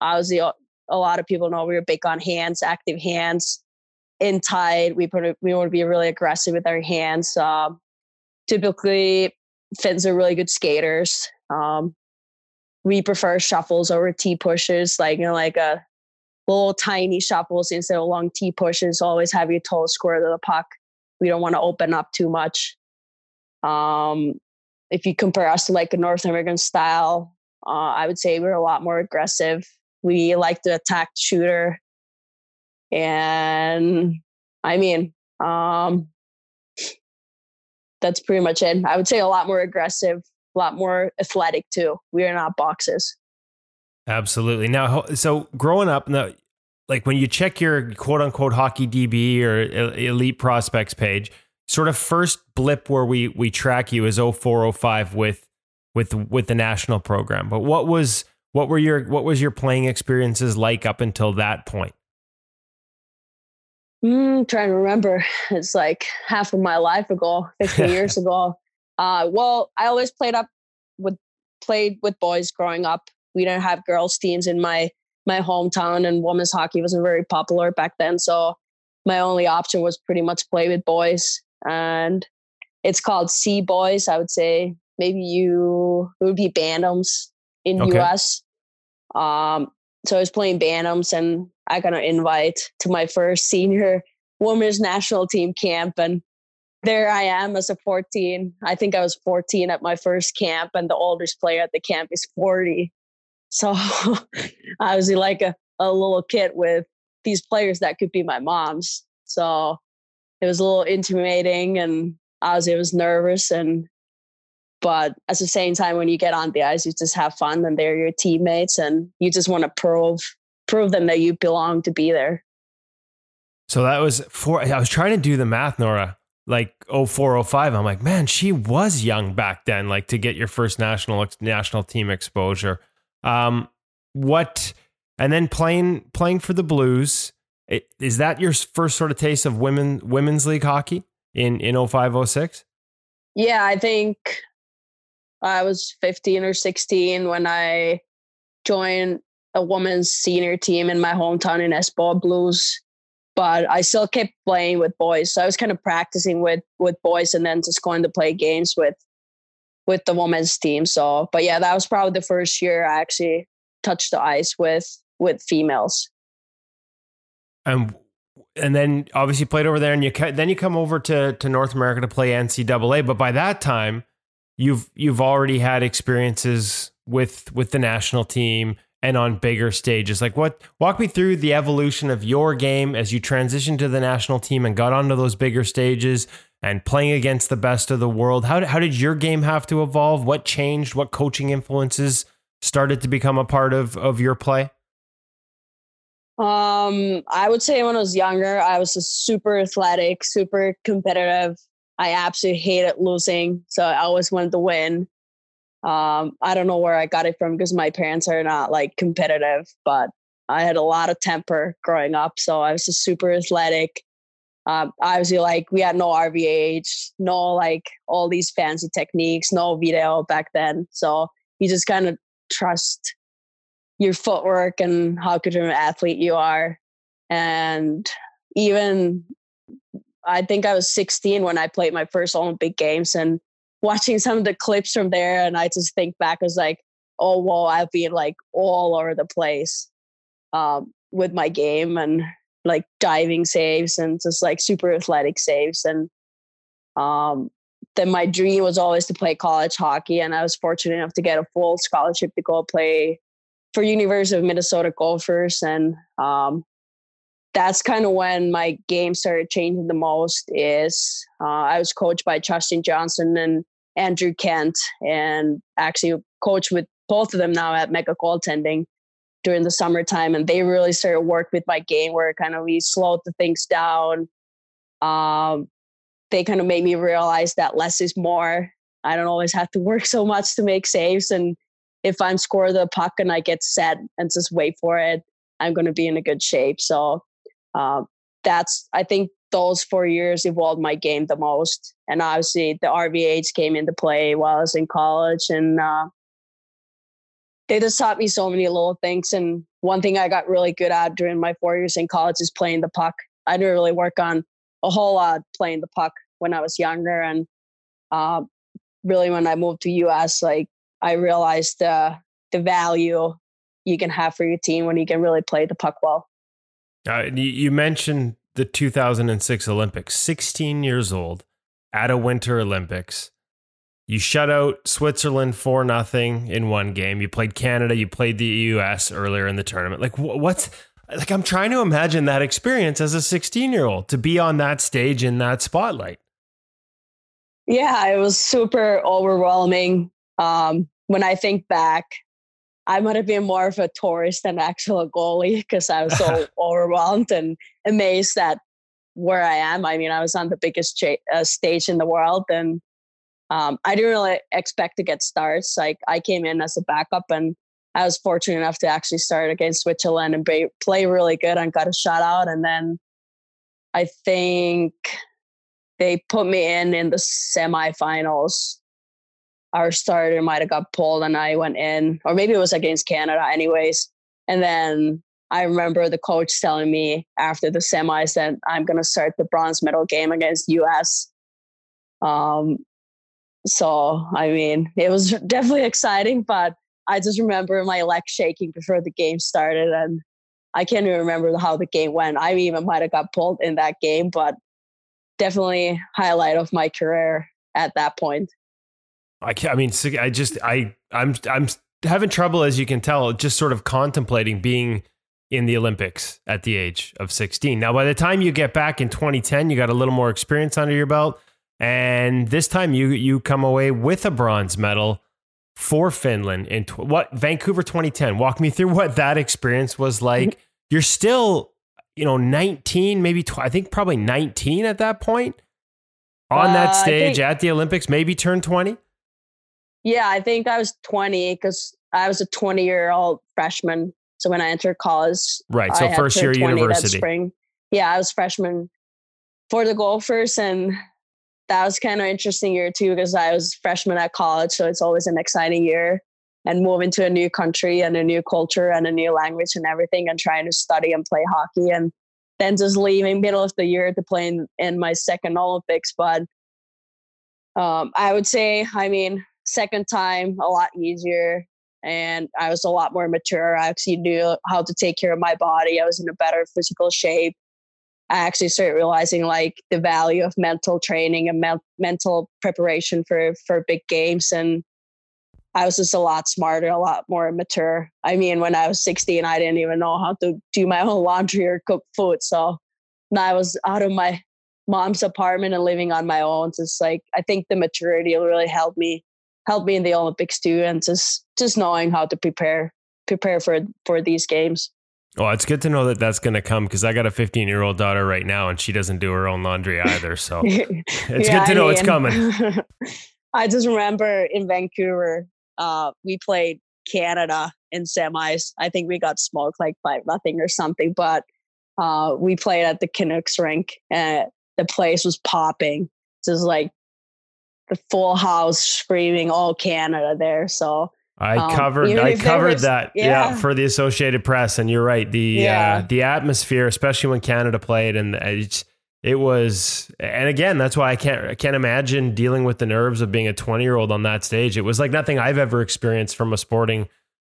the a lot of people know we were big on hands, active hands, in tight. We put we want to be really aggressive with our hands. Um, typically, Finns are really good skaters. Um, we prefer shuffles over T pushes, like you know, like a little tiny shuffles instead of long T pushes. Always have your toes square to the puck. We don't want to open up too much. Um, if you compare us to like a North American style, uh, I would say we're a lot more aggressive. We like to attack shooter. And I mean, um, that's pretty much it. I would say a lot more aggressive, a lot more athletic too. We are not boxes. Absolutely. Now, so growing up, now, like when you check your quote unquote hockey DB or elite prospects page, sort of first blip where we we track you is 0405 with with with the national program. But what was what were your what was your playing experiences like up until that point? Mm, trying to remember. It's like half of my life ago, 15 years ago. Uh, well, I always played up with played with boys growing up. We don't have girls teams in my my hometown, and women's hockey wasn't very popular back then. So my only option was pretty much play with boys, and it's called C boys. I would say maybe you it would be Bantams in okay. US. Um, so I was playing Bantams and I got an invite to my first senior women's national team camp. And there I am as a 14. I think I was 14 at my first camp, and the oldest player at the camp is 40. So I was like a, a little kid with these players that could be my mom's. So it was a little intimidating and I was, it was nervous and but at the same time, when you get on the ice, you just have fun and they're your teammates and you just want to prove prove them that you belong to be there. So that was four. I was trying to do the math, Noora. Like 0405. I'm like, man, she was young back then. Like to get your first national national team exposure. Um, what? And then playing playing for the Blues. It, is that your first sort of taste of women women's league hockey in in 0506? Yeah, I think I was 15 or 16 when I joined a women's senior team in my hometown in Espoo Blues. But I still kept playing with boys. So I was kind of practicing with with boys and then just going to play games with with the women's team. So but yeah, that was probably the first year I actually touched the ice with with females. And and then obviously played over there, and you then you come over to to North America to play NCAA. But by that time, you've you've already had experiences with with the national team and on bigger stages. Like what walk me through the evolution of your game as you transitioned to the national team and got onto those bigger stages and playing against the best of the world. How how did your game have to evolve? What changed? What coaching influences started to become a part of of your play? Um, I would say when I was younger, I was super athletic, super competitive. I absolutely hated losing, so I always wanted to win. Um, I don't know where I got it from because my parents are not like competitive, but I had a lot of temper growing up, so I was just super athletic. Um, obviously, like we had no RVH, no like all these fancy techniques, no video back then. So you just kind of trust your footwork and how good of an athlete you are. And even I think I was 16 when I played my first Olympic Games and watching some of the clips from there. And I just think back as like, oh, whoa, I've been like all over the place um, with my game and like diving saves and just like super athletic saves. And um, then my dream was always to play college hockey. And I was fortunate enough to get a full scholarship to go play for University of Minnesota Gophers, and um, that's kind of when my game started changing the most. Is uh, I was coached by Justin Johnson and Andrew Kent, and actually coached with both of them now at Mega Goaltending during the summertime, and they really started work with my game where kind of we slowed the things down. Um, they kind of made me realize that less is more. I don't always have to work so much to make saves and if I'm score the puck and I get set and just wait for it, I'm going to be in a good shape. So um, that's I think those four years evolved my game the most. And obviously the RVH came into play while I was in college, and uh, they just taught me so many little things. And one thing I got really good at during my four years in college is playing the puck. I didn't really work on a whole lot playing the puck when I was younger, and uh, really when I moved to US, like I realized uh, the value you can have for your team when you can really play the puck well. Uh, you mentioned the 2006 Olympics, 16 years old at a Winter Olympics. You shut out Switzerland for nothing in one game. You played Canada. You played the US earlier in the tournament. Like what's like? I'm trying to imagine that experience as a 16 year old to be on that stage in that spotlight. Yeah, it was super overwhelming. Um, when I think back, I might have been more of a tourist than actual goalie because I was so overwhelmed and amazed at where I am. I mean, I was on the biggest cha- uh, stage in the world, and um, I didn't really expect to get starts. Like I came in as a backup, and I was fortunate enough to actually start against Switzerland and be, play really good and got a shutout. And then I think they put me in in the semifinals our starter might have got pulled and I went in, or maybe it was against Canada, anyways. And then I remember the coach telling me after the semis that I'm going to start the bronze medal game against US. Um, so, I mean, it was definitely exciting, but I just remember my legs shaking before the game started. And I can't even remember how the game went. I even might have got pulled in that game, but definitely highlight of my career at that point. I can't, I mean, I just, I, I'm, I'm having trouble, as you can tell, just sort of contemplating being in the Olympics at the age of 16. Now, by the time you get back in 2010, you got a little more experience under your belt. and this time you you come away with a bronze medal for Finland in tw- what Vancouver 2010. Walk me through what that experience was like. You're still, you know, 19, maybe tw- I think probably 19 at that point on that Uh, I stage think- at the Olympics, maybe turned 20. Yeah, I think I was 20 because I was a 20 year old freshman. So when I entered college, Right. I So had first year 20 that university. spring. Yeah, I was freshman for the Gophers, and that was kind of interesting year too because I was freshman at college, so it's always an exciting year. And moving to a new country and a new culture and a new language and everything, and trying to study and play hockey, and then just leaving middle of the year to play in, in my second Olympics. But um, I would say, I mean, second time a lot easier and I was a lot more mature. I actually knew how to take care of my body. I was in a better physical shape. I actually started realizing like the value of mental training and men- mental preparation for for big games and I was just a lot smarter, a lot more mature. I mean, when I was 16, I didn't even know how to do my own laundry or cook food. So now I was out of my mom's apartment and living on my own. Just like I think the maturity really helped me helped me in the Olympics too, and just just knowing how to prepare prepare for for these games. Oh, it's good to know that that's going to come because I got a 15 year old daughter right now and she doesn't do her own laundry either. So it's Yeah, good to I know it's coming. I just remember in Vancouver, uh, we played Canada in semis. I think we got smoked like five nothing or something, but uh, we played at the Canucks rink and the place was popping. Just like the full house screaming all Canada there. So I Um, covered I covered was- that yeah. yeah. for the Associated Press and you're right the Yeah. uh, the atmosphere especially when Canada played and it's, it was and again that's why I can't I can't imagine dealing with the nerves of being a 20 year old on that stage it was like nothing I've ever experienced from a sporting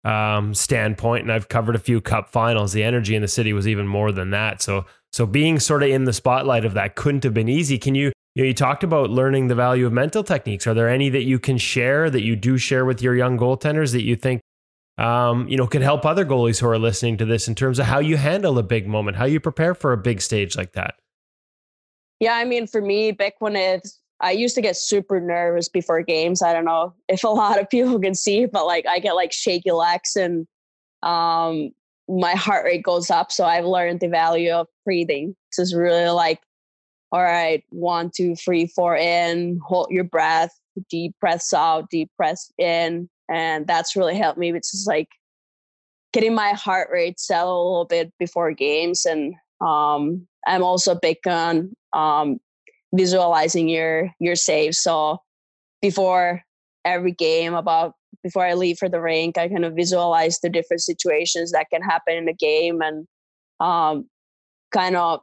um, standpoint and I've covered a few cup finals the energy in the city was even more than that so so being sort of in the spotlight of that couldn't have been easy can you you know, you talked about learning the value of mental techniques. Are there any that you can share that you do share with your young goaltenders that you think, um, you know, could help other goalies who are listening to this in terms of how you handle a big moment, how you prepare for a big stage like that? Yeah, I mean, for me, back when I used to get super nervous before games. I don't know if a lot of people can see, but like I get like shaky legs and um, my heart rate goes up. So I've learned the value of breathing. Just really like, all right, one, two, three, four in, hold your breath, deep breaths out, deep breaths in. And that's really helped me. It's just like getting my heart rate settled a little bit before games. And um, I'm also big on um, visualizing your your saves. So before every game, about before I leave for the rink, I kind of visualize the different situations that can happen in the game, and um, kind of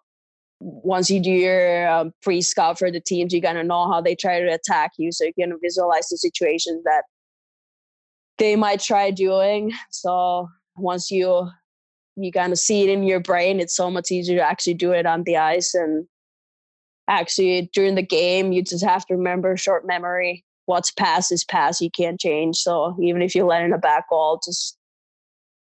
once you do your um, pre scout for the teams, you kind of know how they try to attack you, so you can visualize the situations that they might try doing. So once you you kind of see it in your brain, it's so much easier to actually do it on the ice. And actually, during the game, you just have to remember short memory. What's past is past. You can't change. So even if you let in a back goal, just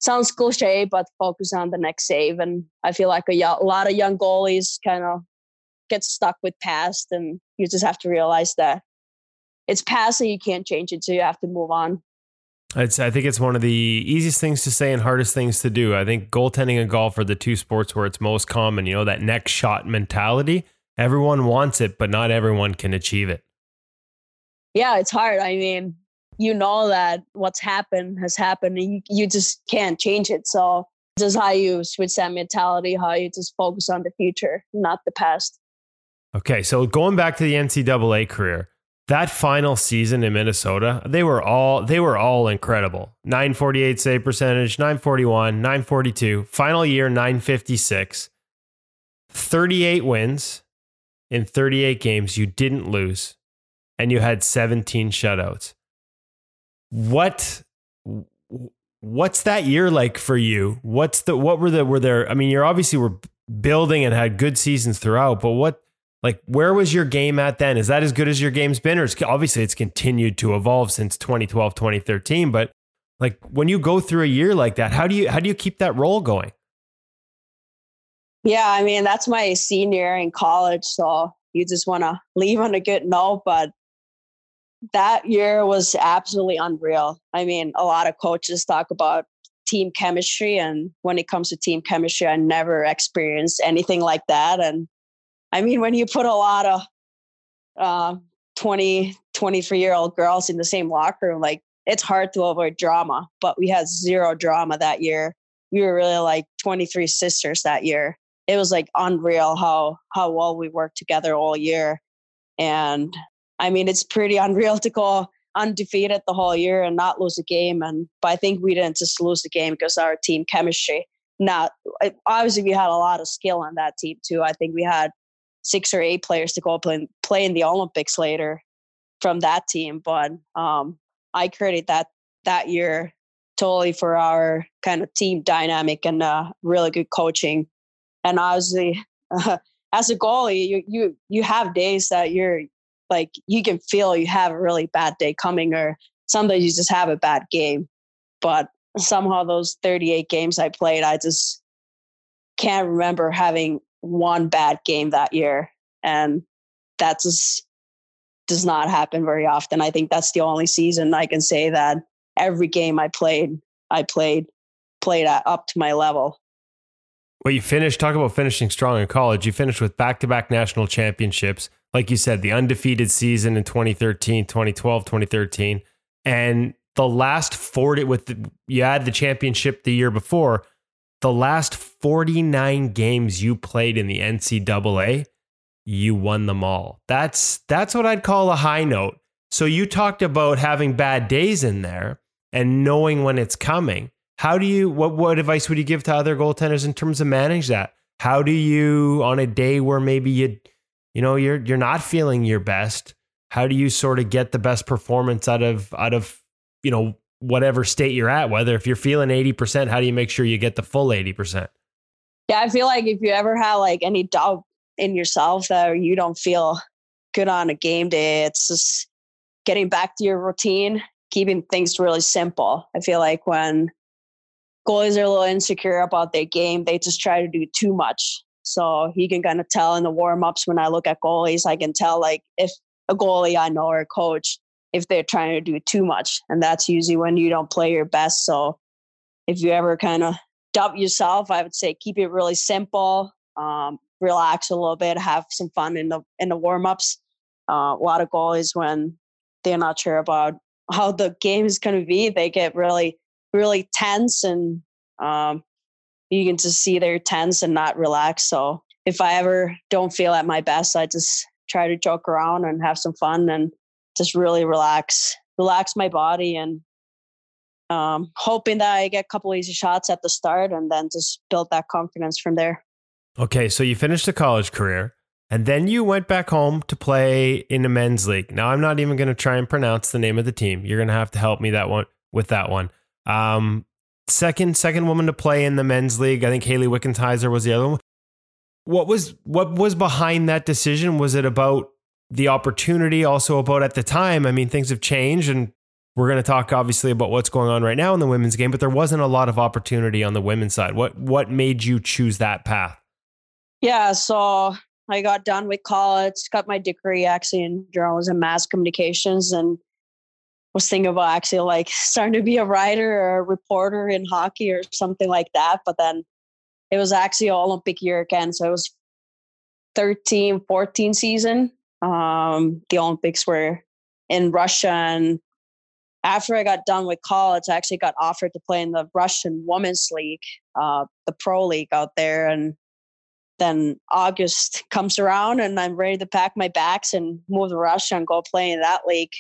sounds cliche, but focus on the next save. And I feel like a, lot of young goalies kind of get stuck with past, and you just have to realize that it's past and you can't change it. So you have to move on. It's, I think it's one of the easiest things to say and hardest things to do. I think goaltending and golf are the two sports where it's most common. You know, that next shot mentality. Everyone wants it, but not everyone can achieve it. yeah, it's hard. I mean, you know that what's happened has happened and you, you just can't change it. So just how you switch that mentality, how you just focus on the future, not the past. Okay, so going back to the NCAA career, that final season in Minnesota, they were all they were all incredible. 948 save percentage, 941, 942, final year 956. 38 wins in 38 games you didn't lose and you had 17 shutouts. What what's that year like for you? What's the what were the were there I mean you're obviously were building and had good seasons throughout, but what like where was your game at then? Is that as good as your game's been or obviously it's continued to evolve since 2012, 2013, but like when you go through a year like that, how do you how do you keep that role going? Yeah, I mean, that's my senior in college. So you just want to leave on a good note. But that year was absolutely unreal. I mean, a lot of coaches talk about team chemistry, and when it comes to team chemistry, I never experienced anything like that. And I mean, when you put a lot of uh, 20, 23 year old girls in the same locker room, like it's hard to avoid drama, but we had zero drama that year. We were really like 23 sisters that year. It was like unreal how how well we worked together all year. And I mean, it's pretty unreal to go undefeated the whole year and not lose a game. And but I think we didn't just lose the game because our team chemistry. Now, obviously, we had a lot of skill on that team too. I think we had six or eight players to go play, play in the Olympics later from that team. But um, I credit that that year totally for our kind of team dynamic and uh, really good coaching. And obviously, uh, as a goalie, you you you have days that you're like you can feel you have a really bad day coming, or sometimes you just have a bad game. But somehow those 38 games I played, I just can't remember having one bad game that year, and that just does not happen very often. I think that's the only season I can say that every game I played, I played played up to my level. Well, you finished, talk about finishing strong in college. You finished with back to back national championships. Like you said, the undefeated season in 2013, 2012, 2013. And the last 40, with the, you had the championship the year before, the last 49 games you played in the NCAA, you won them all. That's that's what I'd call a high note. So you talked about having bad days in there and knowing when it's coming. How do you what what advice would you give to other goaltenders in terms of manage that? How do you on a day where maybe you you know you're you're not feeling your best, how do you sort of get the best performance out of out of you know whatever state you're at, whether if you're feeling 80%, how do you make sure you get the full 80%? Yeah, I feel like if you ever have like any doubt in yourself that you don't feel good on a game day, it's just getting back to your routine, keeping things really simple. I feel like when goalies are a little insecure about their game, they just try to do too much. So he can kind of tell in the warm ups when I look at goalies, I can tell like if a goalie I know or a coach, if they're trying to do too much. And that's usually when you don't play your best. So if you ever kind of doubt yourself, I would say keep it really simple. Um, relax a little bit, have some fun in the in the warm ups. Uh, a lot of goalies when they're not sure about how the game is going to be, they get really really tense, and um, you can just see they're tense and not relaxed. So if I ever don't feel at my best, I just try to joke around and have some fun and just really relax, relax my body and um, hoping that I get a couple easy shots at the start and then just build that confidence from there. Okay, so you finished a college career and then you went back home to play in the men's league. Now I'm not even going to try and pronounce the name of the team. You're going to have to help me that one with that one. Um, second second woman to play in the men's league. I think Hayley Wickenheiser was the other one. What was what was behind that decision? Was it about the opportunity? Also about at the time? I mean, things have changed, and we're going to talk obviously about what's going on right now in the women's game. But there wasn't a lot of opportunity on the women's side. What what made you choose that path? Yeah, so I got done with college, got my degree actually in journalism mass communications, and was thinking about actually like starting to be a writer or a reporter in hockey or something like that. But then it was actually Olympic year again. So it was 13, 14 season. Um, the Olympics were in Russia. And after I got done with college, I actually got offered to play in the Russian Women's League, uh, the pro league out there. And then August comes around and I'm ready to pack my bags and move to Russia and go play in that league.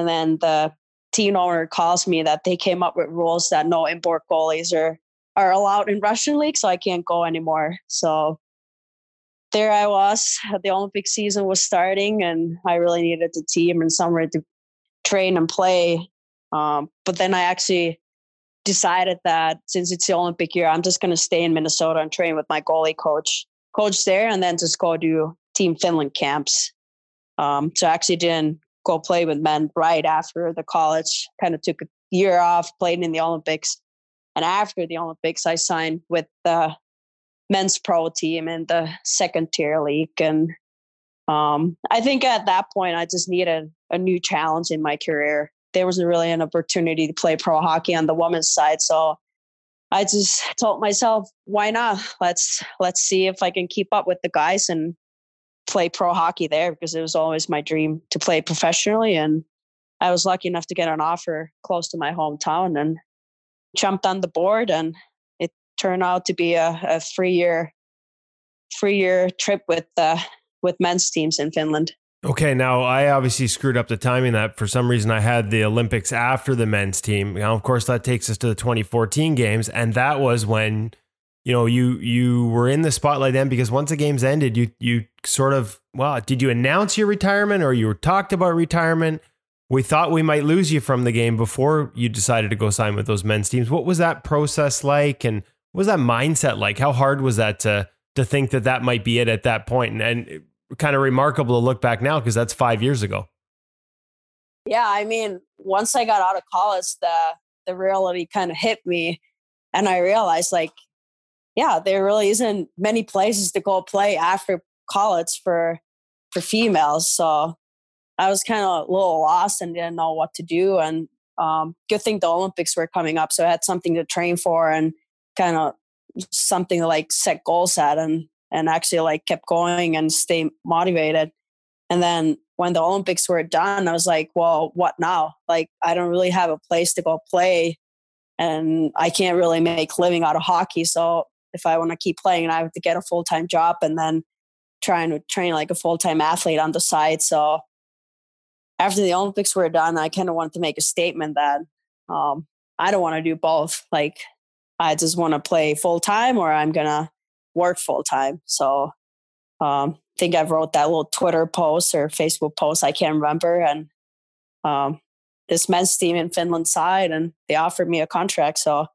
And then the team owner calls me that they came up with rules that no import goalies are are allowed in Russian league, so I can't go anymore. So there I was. The Olympic season was starting, and I really needed the team and somewhere to train and play. Um, but then I actually decided that since it's the Olympic year, I'm just going to stay in Minnesota and train with my goalie coach coach there and then just go do Team Finland camps. Um, so I actually didn't go play with men right after the college. Kind of took a year off, played in the Olympics, and after the Olympics, I signed with the men's pro team in the second tier league, and um, I think at that point I just needed a new challenge in my career. There wasn't really an opportunity to play pro hockey on the women's side, so I just told myself, why not? Let's let's see if I can keep up with the guys and play pro hockey there because it was always my dream to play professionally and I was lucky enough to get an offer close to my hometown and jumped on the board and it turned out to be a, a three year three year trip with uh, with men's teams in Finland. Okay, now I obviously screwed up the timing that for some reason I had the Olympics after the men's team. Now, of course, that takes us to the 2014 games, and that was when you know you you were in the spotlight then because once the games ended, you you sort of well, did you announce your retirement or you were talked about retirement? We thought we might lose you from the game before you decided to go sign with those men's teams. What was that process like, and what was that mindset like? How hard was that to to think that that might be it at that? And, and kind of remarkable to look back now because that's five years ago. Yeah, I mean, once I got out of college, the the reality kind of hit me, and I realized like, yeah, there really isn't many places to go play after college for for females. So I was kind of a little lost and didn't know what to do. And um, good thing the Olympics were coming up, so I had something to train for and kind of something to like set goals at. And and actually like kept going and stay motivated. And then when the Olympics were done, I was like, well, what now? Like, I don't really have a place to go play and I can't really make living out of hockey. So if I want to keep playing, and I have to get a full time job and then trying to train like a full time athlete on the side. So after the Olympics were done, I kind of wanted to make a statement that um, I don't want to do both. Like, I just want to play full time or I'm going to work full time. So um, I think I wrote that little Twitter post or Facebook post, I can't remember. And um, this men's team in Finland side and they offered me a contract. So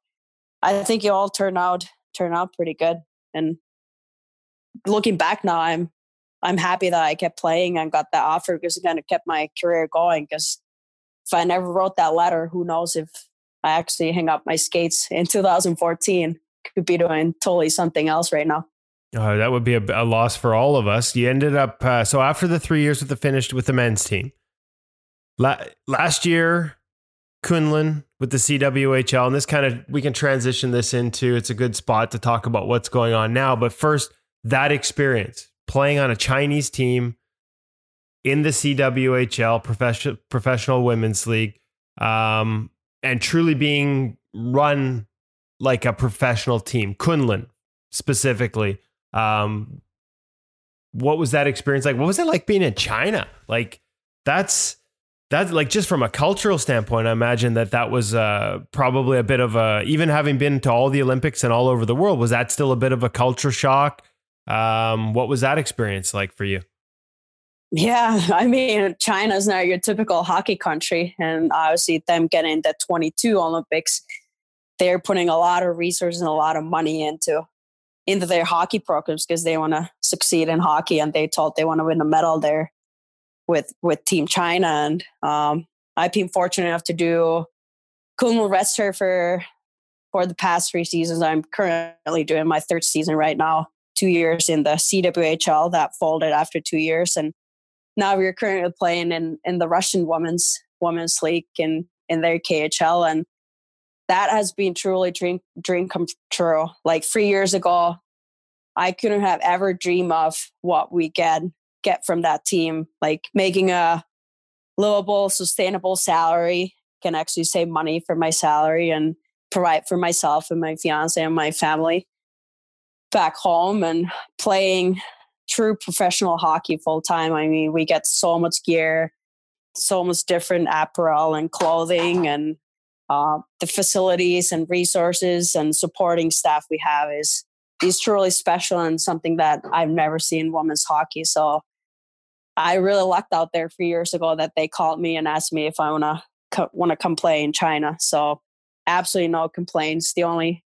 I think it all turned out turned out pretty good. And looking back now, I'm I'm happy that I kept playing and got that offer because it kind of kept my career going. Because if I never wrote that letter, who knows if I actually hang up my skates in 2014 could be doing totally something else right now. Uh, that would be a, a, loss for all of us. You ended up uh, so after the three years with the finished with the men's team. La- last year, Kunlun with the CWHL, and this kind of we can transition this into. It's a good spot to talk about what's going on now. But first, that experience playing on a Chinese team in the CWHL, professional professional women's league, um, and truly being run like a professional team, Kunlun specifically. Um, what was that experience like? What was it like being in China? Like that's that's like just from a cultural standpoint, I imagine that that was uh, probably a bit of a even having been to all the Olympics and all over the world. Was that still a bit of a culture shock? Um, what was that experience like for you? Yeah, I mean, China's not your typical hockey country, and obviously them getting the 22 Olympics they're putting a lot of resources and a lot of money into into their hockey programs because they want to succeed in hockey and they told they want to win a medal there with with Team China and um, I've been fortunate enough to do Kunlun Red for for the past three seasons. I'm currently doing my third season right now. Two years in the CWHL that folded after two years, and now we're currently playing in in the Russian women's women's league in in their KHL and that has been truly dream dream come true. Like three years ago, I couldn't have ever dreamed of what we get get from that team. Like making a livable, sustainable salary can actually save money for my salary and provide for myself and my fiance and my family back home and playing true professional hockey full time. I mean, we get so much gear, so much different apparel and clothing and uh, the facilities and resources and supporting staff we have is is truly special and something that I've never seen women's hockey. So I really lucked out there three years ago that they called me and asked me if I wanna co- want to come play in China. So absolutely no complaints. The only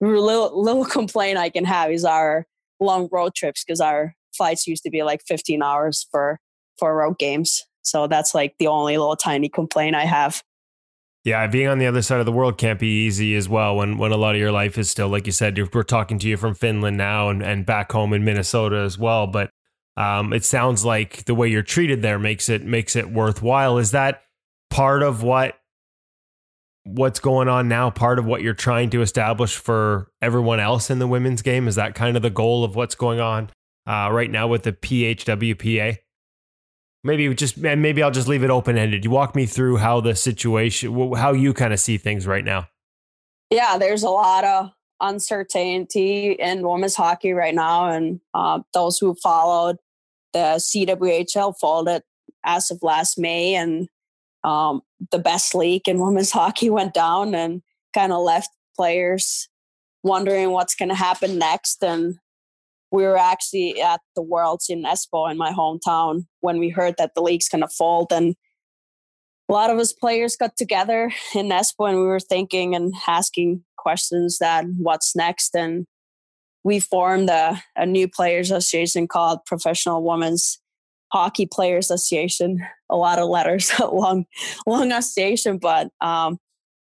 little little complaint I can have is our long road trips because our flights used to be like 15 hours for for road games. So that's like the only little tiny complaint I have. Yeah, being on the other side of the world can't be easy as well. When when a lot of your life is still, like you said, we're talking to you from Finland now and, and back home in Minnesota as well. But Um, it sounds like the way you're treated there makes it makes it worthwhile. Is that part of what what's going on now? Part of what you're trying to establish for everyone else in the women's game? Is that kind of the goal of what's going on uh, right now with the PWHPA? Maybe just maybe I'll just leave it open ended. You walk me through how the situation, how you kind of see things right now. Yeah, there's a lot of uncertainty in women's hockey right now, and uh, those who followed the CWHL folded as of last May, and um, the best league in women's hockey went down, and kind of left players wondering what's going to happen next. And we were actually at the Worlds in Espoo in my hometown when we heard that the league's going to fold. And a lot of us players got together in Espoo and we were thinking and asking questions that what's next. And we formed a, a new players association called Professional Women's Hockey Players Association. A lot of letters, long, long association, but um,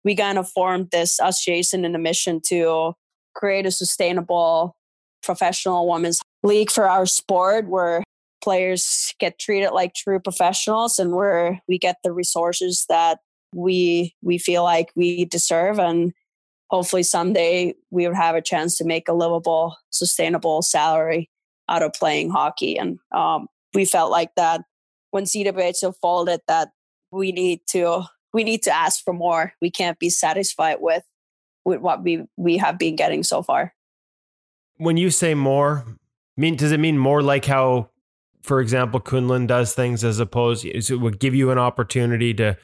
we kind of formed this association in a mission to create a sustainable professional women's league for our sport where players get treated like true professionals and where we get the resources that we we feel like we deserve and hopefully someday we would have a chance to make a livable sustainable salary out of playing hockey. And um, we felt like that when CWHL folded that we need to we need to ask for more. We can't be satisfied with with what we we have been getting so far. When you say more, mean does it mean more like how, for example, Kunlun does things as opposed Is it would give you an opportunity to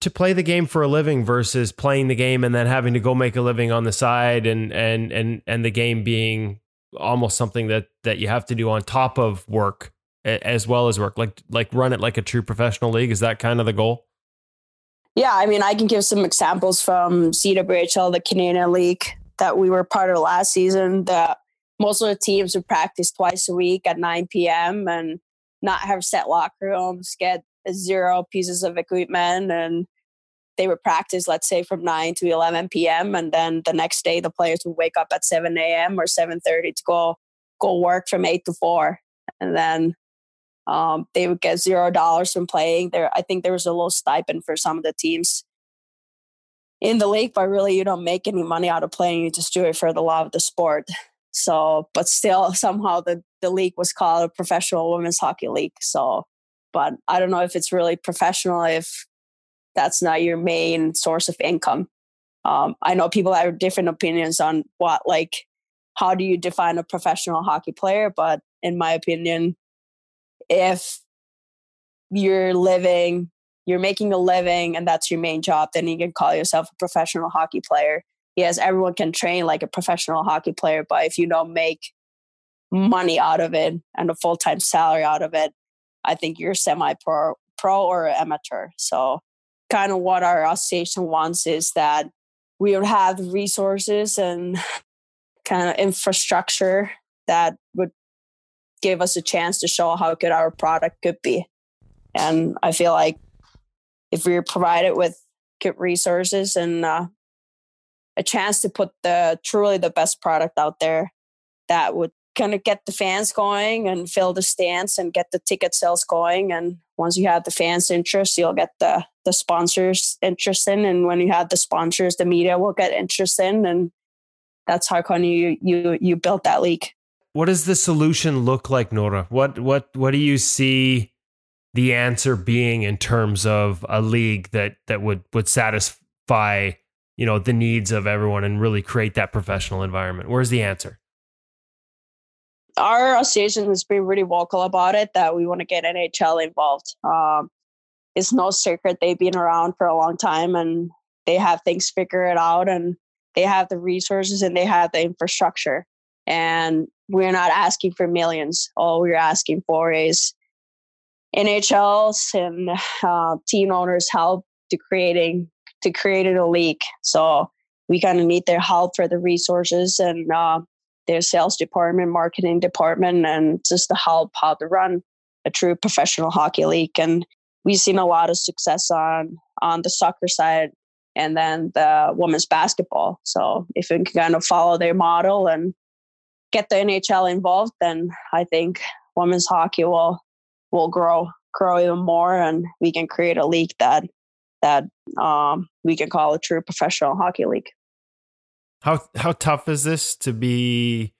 to play the game for a living versus playing the game and then having to go make a living on the side and and and and the game being almost something that that you have to do on top of work as well as work like like run it like a true professional league is that kind of the goal yeah i mean i can give some examples from cwhl the canadian league that we were part of last season that most of the teams would practice twice a week at 9 p.m. and not have set locker rooms, get zero pieces of equipment, and they would practice, let's say, from 9 to 11 p.m. And then the next day, the players would wake up at 7 a.m. or 7:30 to go go work from 8 to 4, and then um, they would get zero dollars from playing. There, I think there was a little stipend for some of the teams in the league, but really you don't make any money out of playing. You just do it for the love of the sport. So, but still, somehow the, the league was called a professional women's hockey league. So, but I don't know if it's really professional if that's not your main source of income. Um, I know people have different opinions on what, like, how do you define a professional hockey player? But in my opinion, if you're living you're making a living and that's your main job, then you can call yourself a professional hockey player. Yes, everyone can train like a professional hockey player, but if you don't make money out of it and a full time salary out of it, I think you're semi pro pro or amateur. So kind of what our association wants is that we would have resources and kind of infrastructure that would give us a chance to show how good our product could be. And I feel like if we are provided with good resources and uh, a chance to put the truly the best product out there that would kind of get the fans going and fill the stands and get the ticket sales going. And once you have the fans interest you'll get the the sponsors interest in. And when you have the sponsors the media will get interest in. And that's how kind of you you you built that league. What does the solution look like Noora? What what what do you see the answer being in terms of a league that that would would satisfy you know the needs of everyone and really create that professional environment? Where's the answer our association has been really vocal about it that we want to get nhl involved. Um, it's no secret they've been around for a long time and they have things figured out and they have the resources and they have the infrastructure. And we're not asking for millions. All we're asking for is NHLs and uh, team owners help to creating to creating a league. So we kind of need their help for the resources and uh, their sales department, marketing department, and just to help how to run a true professional hockey league. And we've seen a lot of success on on the soccer side and then the women's basketball. So if we can kind of follow their model and get the NHL involved, then I think women's hockey will will grow grow even more, and we can create a league that that um, we can call a true professional hockey league. How how tough is this to be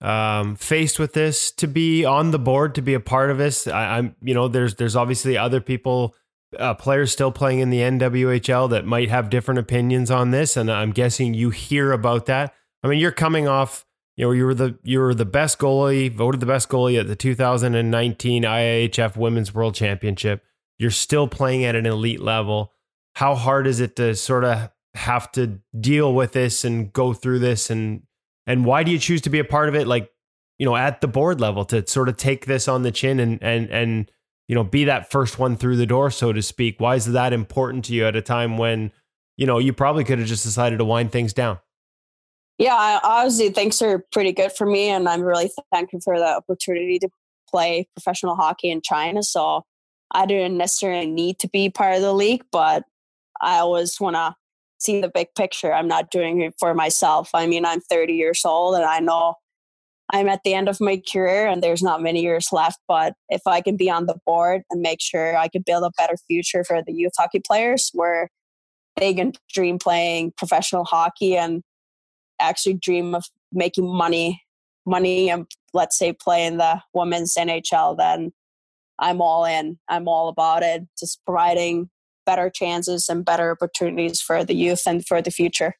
um, faced with this, to be on the board, to be a part of this? I, am you know, there's there's obviously other people, uh, players still playing in the NWHL that might have different opinions on this, and I'm guessing you hear about that. I mean, you're coming off. You know, you were the you were the best goalie, voted the best goalie at the 2019 IIHF Women's World Championship. You're still playing at an elite level. How hard is it to sort of have to deal with this and go through this and and why do you choose to be a part of it? Like you know at the board level to sort of take this on the chin and and and you know be that first one through the door so to speak. Why is that important to you at a time when you know you probably could have just decided to wind things down? Yeah obviously things are pretty good for me and i'm really thankful for the opportunity to play professional hockey in china so i didn't necessarily need to be part of the league but i always want to see the big picture. I'm not doing it for myself. I mean, I'm 30 years old and I know I'm at the end of my career and there's not many years left. But if I can be on the board and make sure I can build a better future for the youth hockey players where they can dream playing professional hockey and actually dream of making money, money and let's say play in the women's NHL, then I'm all in. I'm all about it. Just providing better chances and better opportunities for the youth and for the future.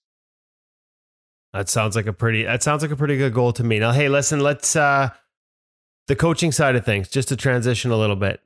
That sounds like a pretty that sounds like a pretty good goal to me. Now, hey, listen, let's uh the coaching side of things, just to transition a little bit.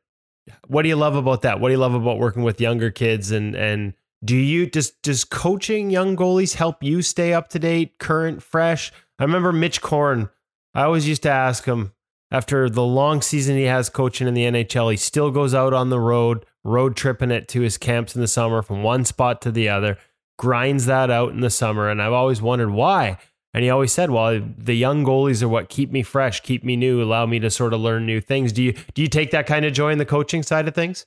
What do you love about that? What do you love about working with younger kids and and do you does does coaching young goalies help you stay up to date, current, fresh? I remember Mitch Korn. I always used to ask him after the long season he has coaching in the NHL, he still goes out on the road, road tripping it to his camps in the summer from one spot to the other, grinds that out in the summer. And I've always wondered why. And he always said, "Well, the young goalies are what keep me fresh, keep me new, allow me to sort of learn new things." Do you do you take that kind of joy in the coaching side of things?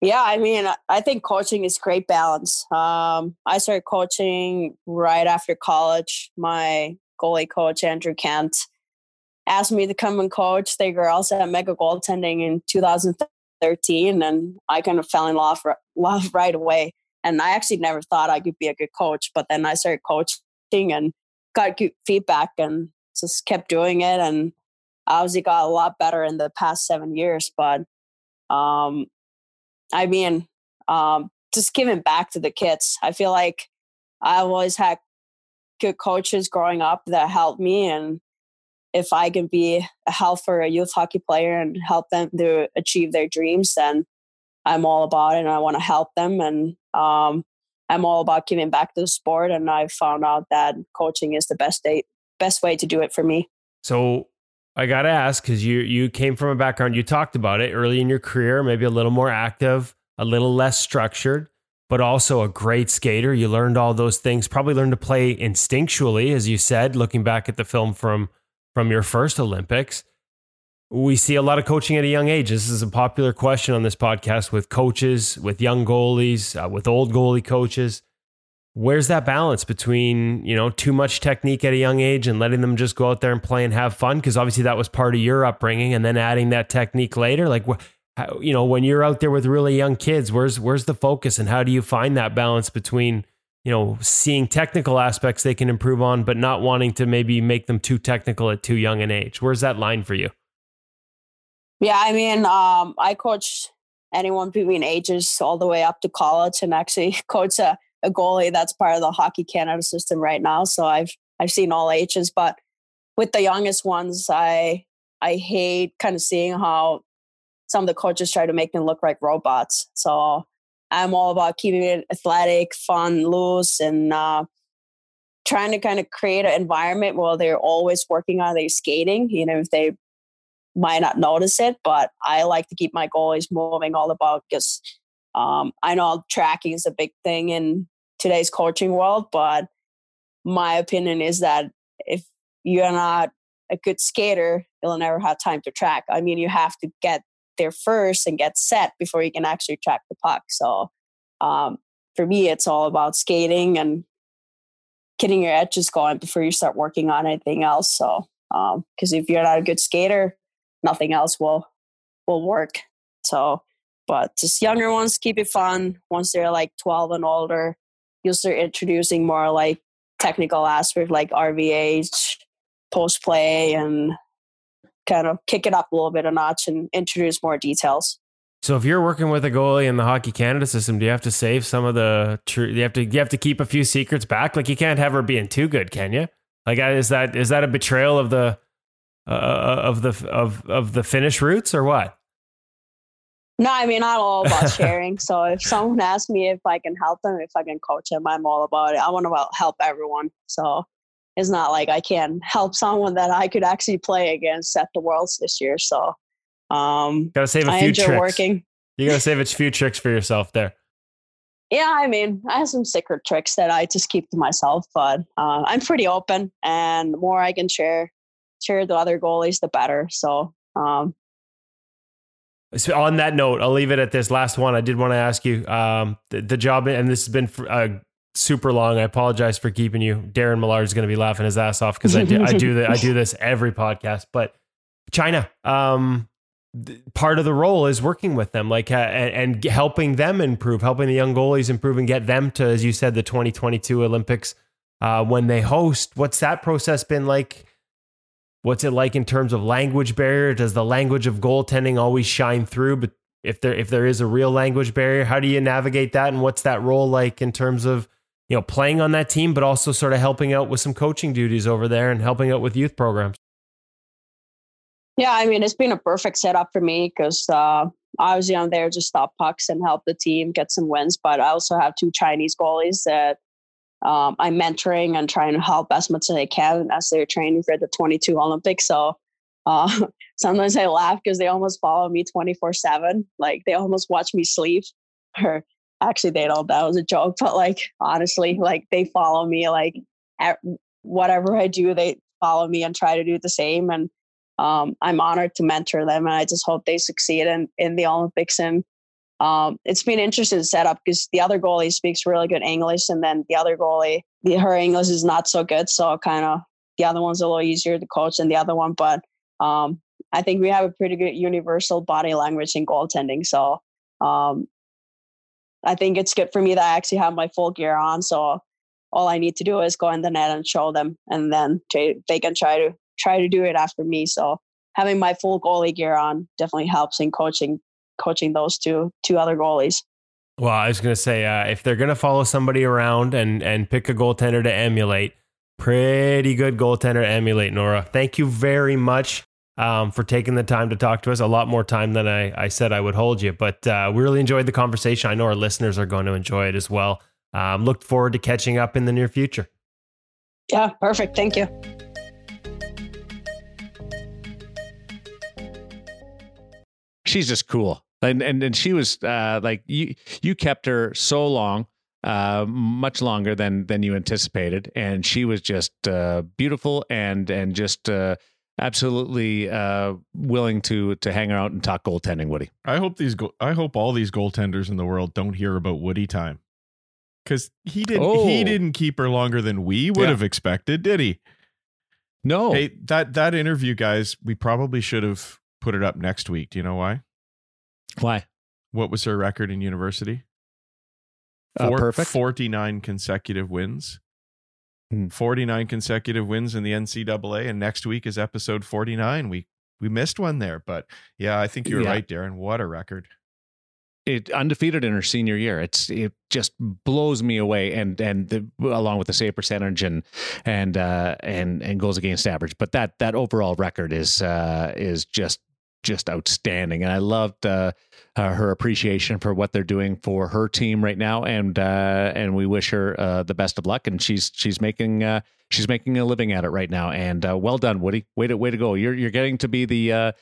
Yeah, I mean, I think coaching is great balance. Um, I started coaching right after college. My goalie coach Andrew Kent asked me to come and coach the girls at Mega Goaltending in 2013 13 and I kind of fell in love, love right away. And I actually never thought I could be a good coach, but then I started coaching and got good feedback and just kept doing it. And I obviously got a lot better in the past seven years. But um, I mean, um, just giving back to the kids. I feel like I always had good coaches growing up that helped me and if I can be a help for a youth hockey player and help them to achieve their dreams, then I'm all about it and I want to help them. And um, I'm all about giving back to the sport. And I found out that coaching is the best day, best way to do it for me. So I got to ask because you you came from a background you talked about it early in your career, maybe a little more active, a little less structured, but also a great skater. You learned all those things. Probably learned to play instinctually, as you said, looking back at the film from from your first Olympics. We see a lot of coaching at a young age. This is a popular question on this podcast with coaches, with young goalies, uh, with old goalie coaches. Where's that balance between, you know, too much technique at a young age and letting them just go out there and play and have fun? Because obviously that was part of your upbringing, and then adding that technique later. Like, how, you know, when you're out there with really young kids, where's where's the focus, and how do you find that balance between you know, seeing technical aspects they can improve on, but not wanting to maybe make them too technical at too young an age. Where's that line for you? Yeah, I mean, um, I coach anyone between ages all the way up to college, and actually coach a, a goalie that's part of the Hockey Canada system right now. So I've I've seen all ages, but with the youngest ones, I I hate kind of seeing how some of the coaches try to make them look like robots. So I'm all about keeping it athletic, fun, loose, and uh, trying to kind of create an environment where they're always working on their skating, you know, if they might not notice it, but I like to keep my goalies moving all about because um, I know tracking is a big thing in today's coaching world, but my opinion is that if you're not a good skater, you'll never have time to track. I mean, you have to get there first and get set before you can actually track the puck. So um, for me, it's all about skating and getting your edges going before you start working on anything else. So because um, if you're not a good skater, nothing else will will work. So, but just younger ones keep it fun. Once they're like 12 and older, you'll start introducing more like technical aspects like RVH, post play, and kind of kick it up a little bit a notch and introduce more details. So if you're working with a goalie in the Hockey Canada system, do you have to save some of the? Tr- you have to you have to keep a few secrets back. Like you can't have her being too good, can you? Like is that is that a betrayal of the uh, of the of of the Finnish roots or what? No, I mean I'm all about sharing. so if someone asks me if I can help them, if I can coach them, I'm all about it. I want to help everyone. So it's not like I can help someone that I could actually play against at the Worlds this year. So um, gotta save a I few enjoy tricks. working. You gotta save a few tricks for yourself there. Yeah, I mean, I have some secret tricks that I just keep to myself, but uh, I'm pretty open, and the more I can share share the other goalies, the better. So, um, So on that note, I'll leave it at this last one. I did want to ask you um, the, the job, and this has been uh, super long. I apologize for keeping you. Darren Millard is going to be laughing his ass off because I do, I do the, I do this every podcast. But China, um, th- part of the role is working with them, like uh, and, and helping them improve, helping the young goalies improve, and get them to, as you said, the 2022 Olympics uh, when they host. What's that process been like? What's it like in terms of language barrier? Does the language of goaltending always shine through? But if there if there is a real language barrier, how do you navigate that? And what's that role like in terms of you know playing on that team, but also sort of helping out with some coaching duties over there and helping out with youth programs? yeah, I mean, it's been a perfect setup for me because uh, obviously I'm there to stop pucks and help the team get some wins. But I also have two Chinese goalies that um, I'm mentoring and trying to help as much as I can as they're training for the 22 Olympics. So uh, sometimes I laugh because they almost follow me 24 seven. Like they almost watch me sleep. Or actually, they don't. That was a joke. But like honestly, like they follow me. Like at whatever I do, they follow me and try to do the same. And um, I'm honored to mentor them, and I just hope they succeed in in the Olympics and um, it's been interesting setup because the other goalie speaks really good English, and then the other goalie, the, her English is not so good. So kind of the other one's a little easier to coach than the other one. But um, I think we have a pretty good universal body language in goaltending. So um, I think it's good for me that I actually have my full gear on. So all I need to do is go in the net and show them, and then they can try to try to do it after me. So having my full goalie gear on definitely helps in coaching coaching those two two other goalies. Well, I was going to say uh, if they're going to follow somebody around and and pick a goaltender to emulate, pretty good goaltender to emulate. Noora, thank you very much um, for taking the time to talk to us. A lot more time than I, I said I would hold you, but uh, we really enjoyed the conversation. I know our listeners are going to enjoy it as well. Um, look forward to catching up in the near future. Yeah, perfect. Thank you. She's just cool. And and, and she was uh, like you you kept her so long uh, much longer than than you anticipated, and she was just uh, beautiful and and just uh, absolutely uh, willing to to hang out and talk goaltending. Woody, I hope these go- I hope all these goaltenders in the world don't hear about Woody time because he didn't Oh. he didn't keep her longer than we would Yeah. have expected, did he? no, Hey, that that interview, guys, we probably should have put it up next week. Do you know why? why? What was her record in university? Uh, perfect. 49 consecutive wins. Hmm. 49 consecutive wins in the NCAA. And next week is episode 49. We we missed one there. But yeah, I think you're Yeah. right, Darren. What a record. it undefeated in her senior year. It's it just blows me away, and and the, along with the save percentage and and uh, and and goals against average. But that that overall record is uh, is just just outstanding, and I loved uh, uh, her appreciation for what they're doing for her team right now, and uh, and we wish her uh, the best of luck. And she's she's making. Uh, She's making a living at it right now, and uh, well done, Woody. Way to way to go! You're you're getting to be the uh,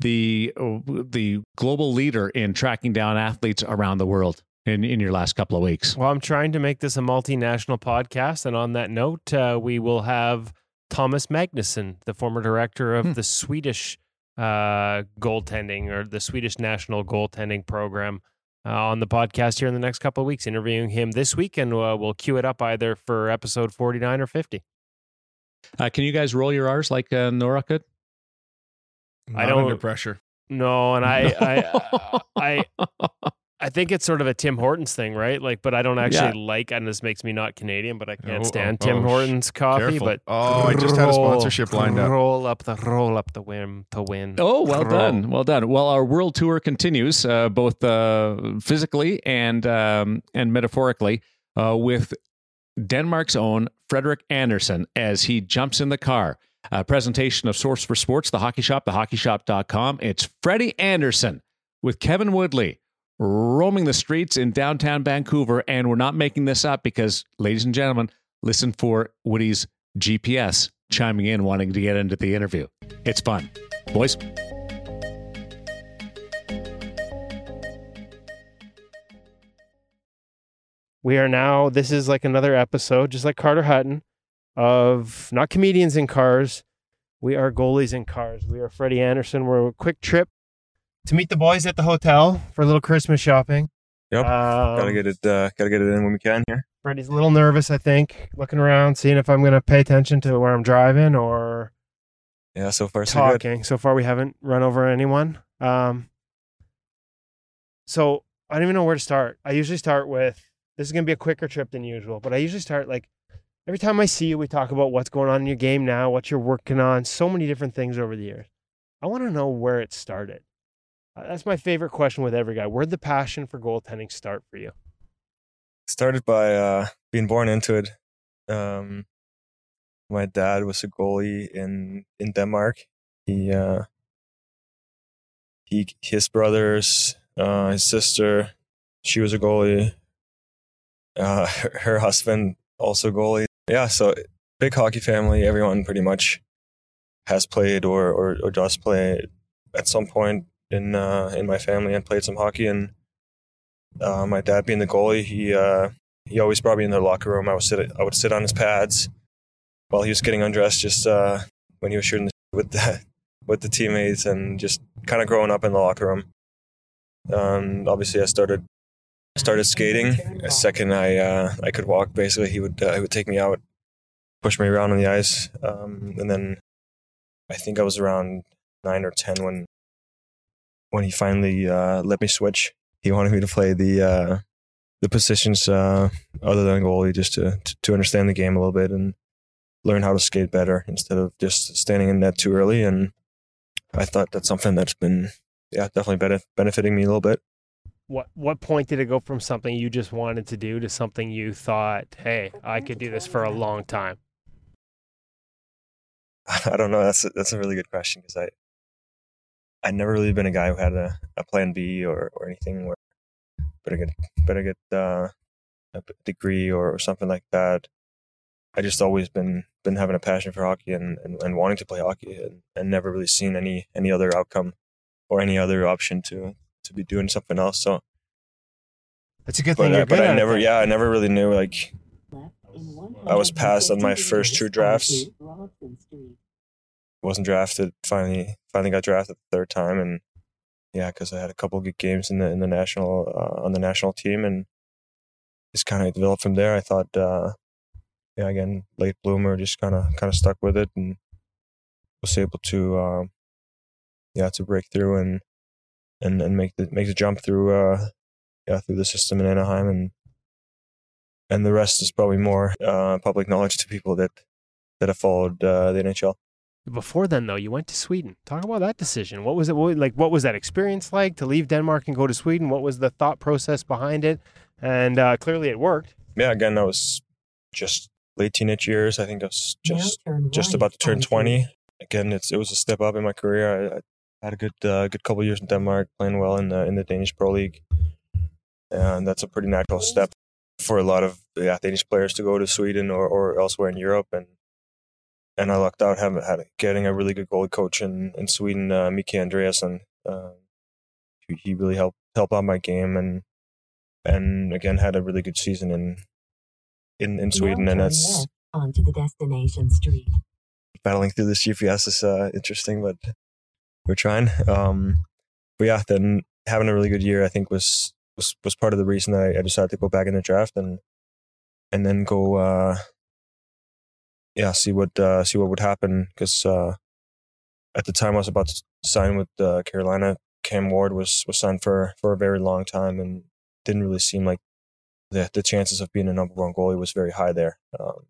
the the global leader in tracking down athletes around the world in in your last couple of weeks. Well, I'm trying to make this a multinational podcast. And on that note, uh, we will have Thomas Magnusson, the former director of Hmm. the Swedish uh, goaltending or the Swedish national goaltending program, uh, on the podcast here in the next couple of weeks, interviewing him this week. And uh, we'll queue it up either for episode 49 or 50. Uh, can you guys roll your R's like uh, Noora could? Not I don't under pressure. No, and I, I, I, I think it's sort of a Tim Hortons thing, right? Like, but I don't actually like, and this makes me not Canadian, but I can't Oh, stand oh, Tim oh, sh- Hortons coffee. careful. But Oh, I just had a sponsorship lined up. Roll up the roll up the rim to win. Oh, well Roll. done, well done. Well, our world tour continues, uh, both uh, physically and um, and metaphorically, uh, with Denmark's own Frederik Andersen as he jumps in the car. A presentation of Source for Sports, the Hockey Shop, thehockeyshop.com. It's Freddie Andersen with Kevin Woodley roaming the streets in downtown Vancouver, and we're not making this up because, ladies and gentlemen, listen for Woody's GPS chiming in, wanting to get into the interview. It's fun, boys. We are now, this is like another episode, just like Carter Hutton, of not comedians in cars. We are goalies in cars. We are Freddie Andersen. We're a quick trip to meet the boys at the hotel for a little Christmas shopping. Yep. Um, gotta get it. Uh, gotta get it in when we can here. Freddie's a little nervous, I think, looking around, seeing if I'm going to pay attention to where I'm driving or Yeah. So far, so good. talking. So far, we haven't run over anyone. Um, so I don't even know where to start. I usually start with this is going to be a quicker trip than usual, but I usually start like every time I see you, we talk about what's going on in your game now, what you're working on, so many different things over the years. I want to know where it started. Uh, That's my favorite question with every guy. Where'd the passion for goaltending start for you? Started by uh, being born into it. Um, my dad was a goalie in in Denmark. He uh, he his brothers, uh, his sister, she was a goalie. Uh, her, her husband also goalie. Yeah, so big hockey family. Everyone pretty much has played or or, or does play at some point in uh, in my family and played some hockey. And uh, my dad being the goalie, he uh, he always brought me in the locker room. I would sit I would sit on his pads while he was getting undressed, just uh, when he was shooting with the with the teammates, and just kind of growing up in the locker room. Um, obviously, I started started skating. The second I uh, I could walk, basically, he would uh, he would take me out, push me around on the ice, um, and then I think I was around nine or ten when when he finally uh, let me switch. He wanted me to play the uh, the positions uh, other than goalie, just to, to to understand the game a little bit and learn how to skate better instead of just standing in net too early. And I thought that's something that's been yeah definitely benef- benefiting me a little bit. What what point did it go from something you just wanted to do to something you thought, hey, I could do this for a long time? I don't know. That's a, that's a really good question because I I never really been a guy who had a, a plan B or, or anything where better get better get uh, a b- degree or, or something like that. I just always been been having a passion for hockey and, and, and wanting to play hockey and, and never really seen any any other outcome or any other option to to be doing something else. So, That's a good but, thing. I, You're but good I at it never then. yeah I never really knew like I was passed on my first two drafts. Wasn't drafted. Finally, finally got drafted the third time, and yeah, because I had a couple good games in the in the national uh, on the national team, and just kind of developed from there. I thought, uh, yeah, again, late bloomer, just kind of kind of stuck with it, and was able to, um, yeah, to break through and and and make the make the jump through, uh, yeah, through the system in Anaheim, and and the rest is probably more uh, public knowledge to people that that have followed uh, the NHL. Before then, though, you went to Sweden. Talk about that decision. What was it what, like? What was that experience like to leave Denmark and go to Sweden? What was the thought process behind it? And uh, clearly, it worked. yeah, again, I was just late teenage years. I think I was just just about to turn twenty. Again, it's it was a step up in my career. I, I had a good uh, good couple years in Denmark, playing well in the in the Danish Pro League, and that's a pretty natural step for a lot of yeah, Danish players to go to Sweden or, or elsewhere in Europe. And and I lucked out having had getting a really good goalie coach in in Sweden, uh, Miki Andreasen. Uh, he, he really helped help out my game and and again had a really good season in in, in Sweden, and that's onto the destination street. battling through this GPS is uh, interesting, but we're trying. Um, but yeah, then having a really good year, I think was was was part of the reason that I, I decided to go back in the draft and and then go uh, yeah see what uh, see what would happen because uh, at the time I was about to sign with uh, Carolina. Cam Ward was was signed for for a very long time and didn't really seem like the the chances of being a number one goalie was very high there. Um,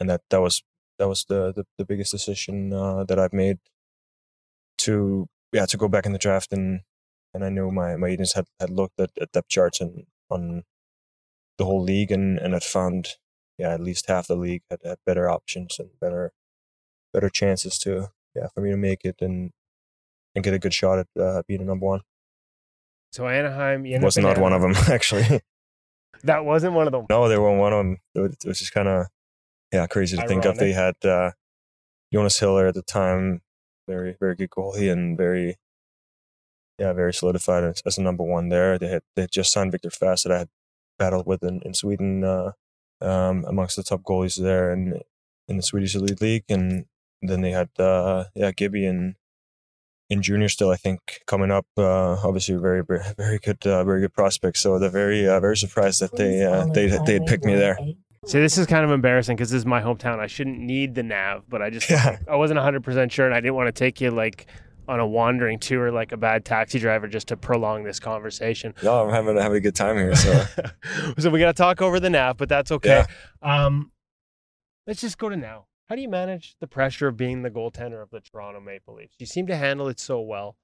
and that that was that was the the, the biggest decision uh, that I've made to yeah to go back in the draft and and I knew my my agents had had looked at, at depth charts and on the whole league and and had found yeah at least half the league had, had better options and better better chances to yeah for me to make it and and get a good shot at uh, being a number one. So Anaheim, you was not one of them actually. that wasn't one of them. No, they weren't one of them. It was, just kind of yeah crazy to Ironic. think of. They had uh, Jonas Hiller at the time, very very good goalie and very yeah very solidified as, as a number one there. They had they had just signed Viktor Fasth that I had battled with in, in Sweden uh, um, amongst the top goalies there and in the Swedish Elite League, and then they had uh, yeah Gibby and in junior still, I think coming up. Uh, obviously, very very good, uh, very good prospects. So they're very uh, very surprised that they uh, they they had picked me there. See, this is kind of embarrassing because this is my hometown. I shouldn't need the nav, but I just yeah. I wasn't 100 percent sure, and I didn't want to take you like on a wandering tour like a bad taxi driver just to prolong this conversation. No, I'm having having a good time here. So, so we got to talk over the nap, but that's okay. Yeah. Um, let's just go to now. How do you manage the pressure of being the goaltender of the Toronto Maple Leafs? You seem to handle it so well.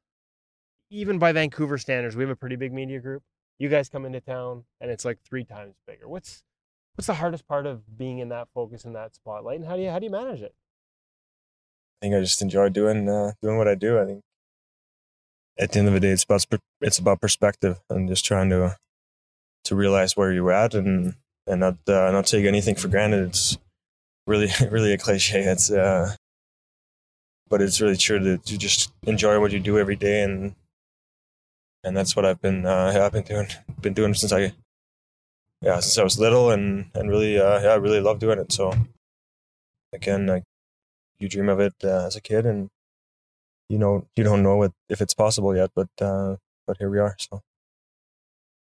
Even by Vancouver standards, we have a pretty big media group. You guys come into town and it's like three times bigger. What's what's the hardest part of being in that focus in that spotlight and how do you how do you manage it? I think I just enjoy doing uh, doing what I do. I think at the end of the day, it's about it's about perspective and just trying to to realize where you're at and and not uh, not take anything for granted. It's really really a cliche. It's uh, but it's really true to, to just enjoy what you do every day, and and that's what I've been uh, I've been doing been doing since I yeah since I was little, and and really uh, yeah I really love doing it. So again, like you dream of it uh, as a kid, and you know you don't know it, if it's possible yet, but uh, but here we are. So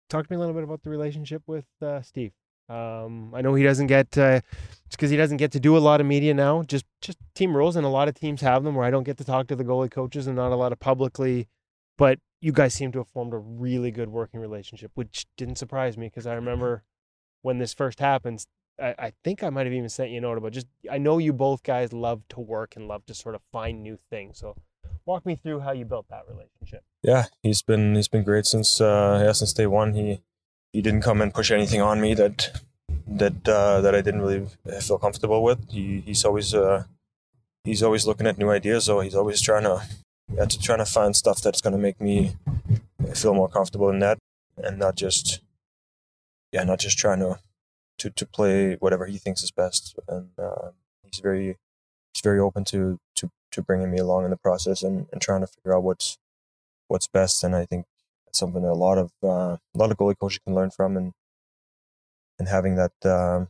talk to me a little bit about the relationship with uh, Steve. Um, I know he doesn't get uh, because he doesn't get to do a lot of media now. Just just team rules, and a lot of teams have them where I don't get to talk to the goalie coaches and not a lot of publicly. But you guys seem to have formed a really good working relationship, which didn't surprise me because I remember when this first happened. I, I think I might have even sent you a note about just. I know you both guys love to work and love to sort of find new things. So walk me through how you built that relationship. Yeah, he's been he's been great since uh, yeah since day one. He he didn't come and push anything on me that that uh, that I didn't really feel comfortable with. He, he's always uh, he's always looking at new ideas, so he's always trying to yeah, to trying to find stuff that's to make me feel more comfortable in that, and not just yeah, not just trying to to to play whatever he thinks is best. And uh, he's very he's very open to to to bringing me along in the process and, and trying to figure out what's what's best. And I think that's something that a lot of uh, a lot of goalie coaches can learn from, and and having that um,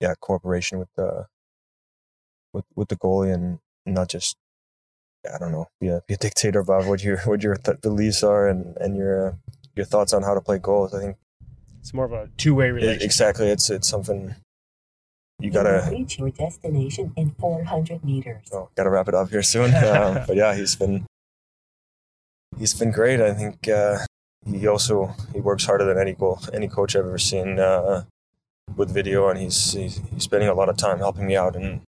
yeah cooperation with the with with the goalie and not just I don't know be a, be a dictator about what your what your th- beliefs are and and your uh, your thoughts on how to play goals. I think it's more of a two way relationship. It, exactly, it's it's something you gotta reach your destination in 400 meters. Oh, gotta wrap it up here soon. um, but yeah, he's been he's been great. I think uh, he also he works harder than any goal, any coach I've ever seen uh, with video, and he's, he's, he's spending a lot of time helping me out. And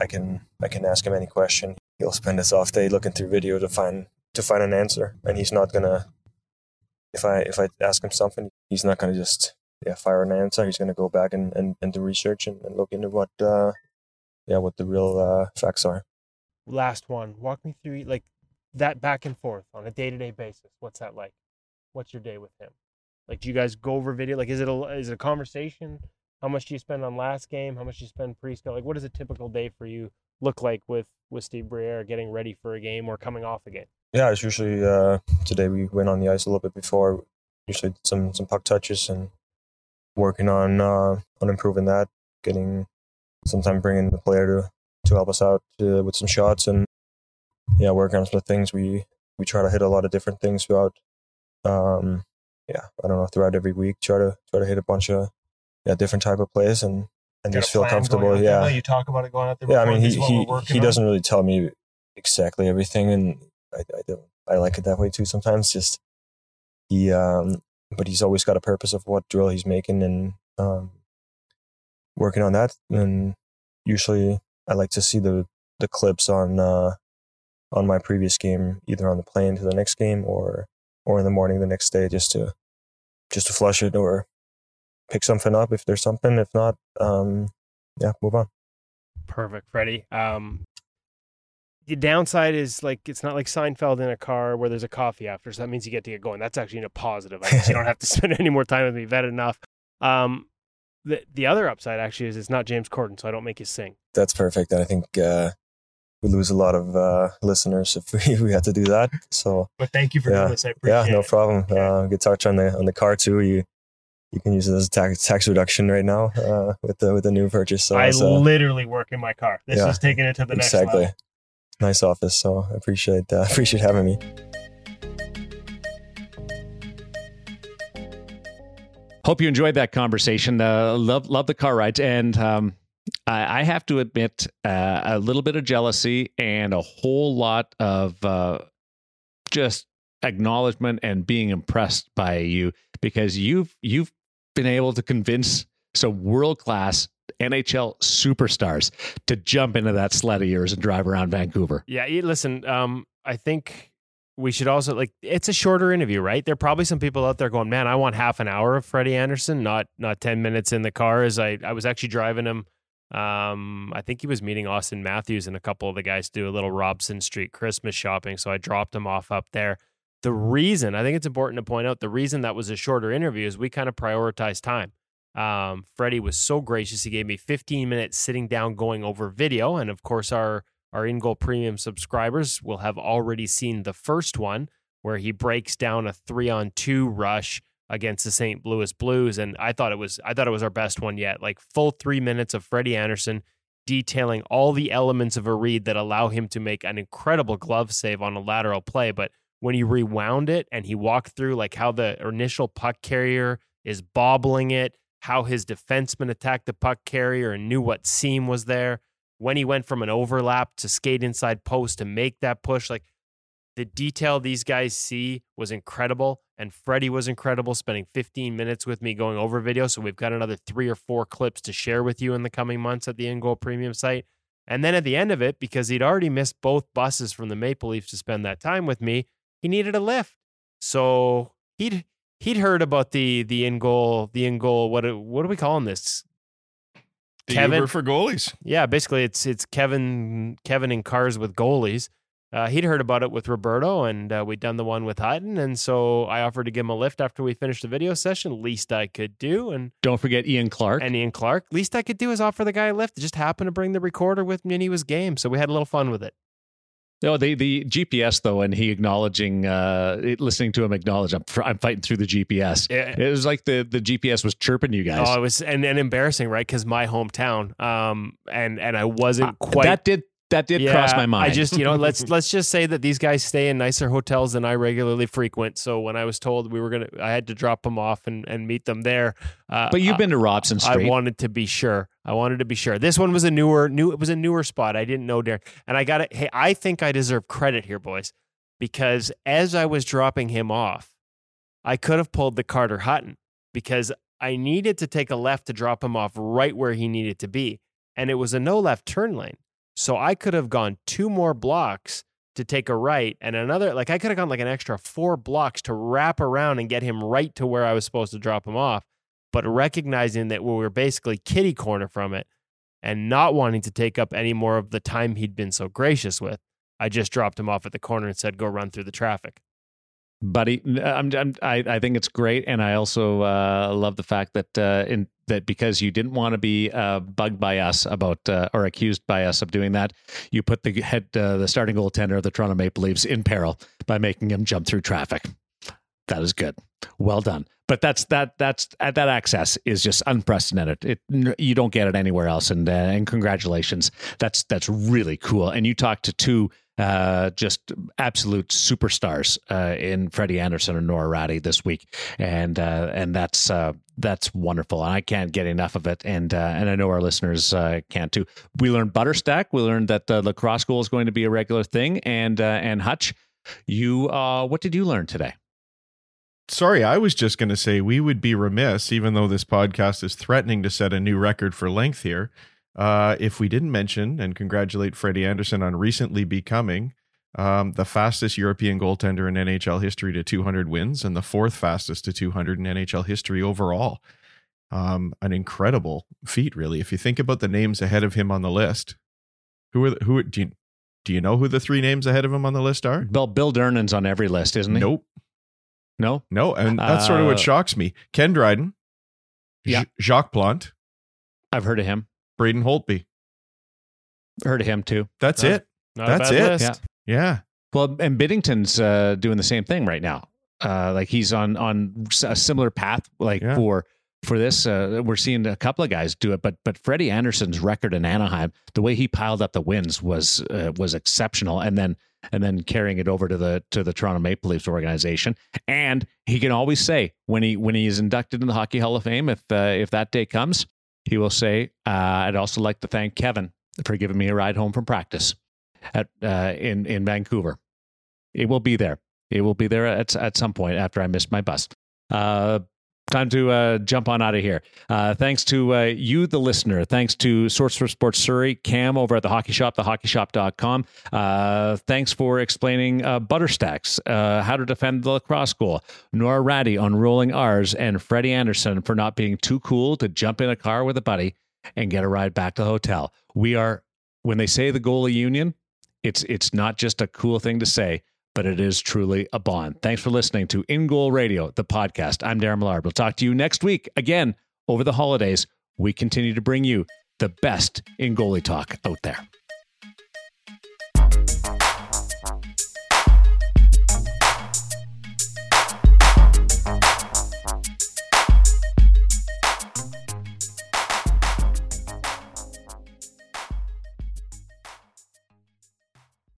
I can I can ask him any question. He'll spend his off day looking through video to find to find an answer, and he's not gonna. If I if I ask him something, he's not gonna just yeah fire an answer. He's gonna go back and, and, and do research and, and look into what uh, yeah what the real uh, facts are. Last one. Walk me through like that back and forth on a day to day basis. What's that like? What's your day with him? Like, do you guys go over video? Like, is it a is it a conversation? How much do you spend on last game? How much do you spend pre Like, what does a typical day for you look like with with Steve Briere getting ready for a game or coming off a game? Yeah, it's usually uh, today we went on the ice a little bit before. Usually some some puck touches and working on uh, on improving that. Getting sometimes bringing the player to to help us out uh, with some shots and yeah, working on some things. We we try to hit a lot of different things throughout. Um, yeah, I don't know throughout every week. Try to try to hit a bunch of yeah different type of plays and and just feel comfortable. Yeah, you talk about it going out there. Yeah, I mean he he he doesn't really tell me exactly everything, and I, I don't. I like it that way too. Sometimes just he, um, but he's always got a purpose of what drill he's making and um, working on that. And usually, I like to see the the clips on uh, on my previous game, either on the plane to the next game or or in the morning the next day, just to just to flush it or pick something up if there's something. If not, um, yeah, move on. Perfect, Freddie. Um, the downside is like it's not like Seinfeld in a car where there's a coffee after, so that means you get to get going. That's actually a positive. I guess you don't have to spend any more time with me. Vet enough. Um, the the other upside actually is it's not James Corden, so I don't make you sing. That's perfect. And I think uh, we lose a lot of uh, listeners if we, we had to do that. So, But thank you for yeah, doing this. I appreciate yeah, no it. problem. Uh, good touch on the on the car too. You you can use it as a tax tax reduction right now uh, with the with the new purchase. So I it's, uh, literally work in my car. This yeah, is taking it to the next level. exactly. level. Nice office. So I appreciate uh, appreciate having me. Hope you enjoyed that conversation. Uh, love love the car rides, and um, I, I have to admit uh, a little bit of jealousy and a whole lot of uh, just acknowledgement and being impressed by you because you've you've been able to convince some world class NHL superstars to jump into that sled of yours and drive around Vancouver. Yeah, listen, um, I think we should also like it's a shorter interview, right? There are probably some people out there going, "Man, I want half an hour of Freddie Andersen, not not 10 minutes in the car." As I I was actually driving him um, I think he was meeting Auston Matthews and a couple of the guys to do a little Robson Street Christmas shopping, so I dropped him off up there. The reason I think it's important to point out the reason that was a shorter interview is we kind of prioritize time. Um, Freddie was so gracious; he gave me 15 minutes sitting down, going over video, and of course, our our in goal premium subscribers will have already seen the first one where he breaks down a three on two rush against the St. Louis Blues, and I thought it was I thought it was our best one yet. Like full three minutes of Freddie Andersen detailing all the elements of a read that allow him to make an incredible glove save on a lateral play, but when he rewound it and he walked through like how the initial puck carrier is bobbling it, how his defenseman attacked the puck carrier and knew what seam was there, when he went from an overlap to skate inside post to make that push, like the detail these guys see was incredible. And Freddie was incredible, spending 15 minutes with me going over video. So we've got another three or four clips to share with you in the coming months at the In Goal Premium site. And then at the end of it, because he'd already missed both buses from the Maple Leafs to spend that time with me, he needed a lift. So he'd he'd heard about the the in goal the in goal what what are we calling this? The Uber for goalies. Yeah, basically it's it's Kevin Kevin in cars with goalies. Uh, he'd heard about it with Roberto, and uh, we'd done the one with Hutton, and so I offered to give him a lift after we finished the video session. Least I could do, and Don't forget Ian Clark. and Ian Clark. Least I could do is offer the guy a lift. It just happened to bring the recorder with me, and he was game, so we had a little fun with it. No, the the GPS though, and he acknowledging, uh, it- listening to him acknowledge, I'm, I'm fighting through the GPS. Yeah. It was like the the GPS was chirping you guys. Oh, it was and, and embarrassing, right? Because my hometown, um, and and I wasn't quite that did that did cross my mind. I just, you know, let's let's just say that these guys stay in nicer hotels than I regularly frequent. So when I was told we were gonna, I had to drop them off and, and meet them there. Uh, but you've been to Robson Street. I wanted to be sure. I wanted to be sure. This one was a newer, new. It was a newer spot. I didn't know Darren, and I got it. Hey, I think I deserve credit here, boys, because as I was dropping him off, I could have pulled the Carter Hutton because I needed to take a left to drop him off right where he needed to be, and it was a no left turn lane. So I could have gone two more blocks to take a right and another like I could have gone like an extra four blocks to wrap around and get him right to where I was supposed to drop him off. But recognizing that we were basically kitty corner from it and not wanting to take up any more of the time he'd been so gracious with, I just dropped him off at the corner and said, go run through the traffic. buddy. I'm, I'm, I, I think it's great, and I also uh, love the fact that uh, in that because you didn't want to be uh, bugged by us about uh, or accused by us of doing that, you put the head uh, the starting goaltender of the Toronto Maple Leafs in peril by making him jump through traffic. That is good. Well done. But that's that that's that access is just unprecedented. It you don't get it anywhere else. And uh, and congratulations. That's that's really cool. And you talked to two uh, just absolute superstars uh, in Freddie Andersen and Noora Räty this week, and uh, and that's uh, that's wonderful. And I can't get enough of it, and uh, and I know our listeners uh, can too. We learned Butterstack. We learned that the lacrosse goal is going to be a regular thing, and and Hutch, you what did you learn today? Sorry, I was just going to say we would be remiss, even though this podcast is threatening to set a new record for length here, uh, if we didn't mention and congratulate Freddie Andersen on recently becoming um, the fastest European goaltender in NHL history to 200 wins and the fourth fastest to 200 in NHL history overall. Um, an incredible feat, really. If you think about the names ahead of him on the list, who are the, who do you do you know who the three names ahead of him on the list are? Bill Bill Durnan's on every list, isn't he? Nope. No. No, and that's sort of what Uh, shocks me. Ken Dryden, Yeah. Jacques Plante, I've heard of him. Braden Holtby. Heard of him too. That's Not- it. Not a That's bad it. list. Yeah. Yeah. Well, and Binnington's uh, doing the same thing right now. Uh, like he's on on a similar path. Like Yeah. for for this, uh, we're seeing a couple of guys do it. But but Freddie Andersen's record in Anaheim, the way he piled up the wins was uh, was exceptional. And then and then carrying it over to the to the Toronto Maple Leafs organization. And he can always say when he when he is inducted in the Hockey Hall of Fame, if uh, if that day comes, he will say, uh, "I'd also like to thank Kevin for giving me a ride home from practice at uh, in in Vancouver." It will be there. It will be there at at some point after I missed my bus. Uh, time to uh, jump on out of here. Uh, thanks to uh, you, the listener. Thanks to Source for Sports Surrey, Cam over at the Hockey Shop, thehockeyshop.com. Uh, thanks for explaining uh, Butterstacks, uh, how to defend the lacrosse goal. Noora Räty on rolling R's, and Freddie Andersen for not being too cool to jump in a car with a buddy and get a ride back to the hotel. We are when they say the goalie union, it's it's not just a cool thing to say, but it is truly a bond. Thanks for listening to In Goal Radio, the podcast. I'm Darren Millard. We'll talk to you next week again over the holidays. We continue to bring you the best in goalie talk out there.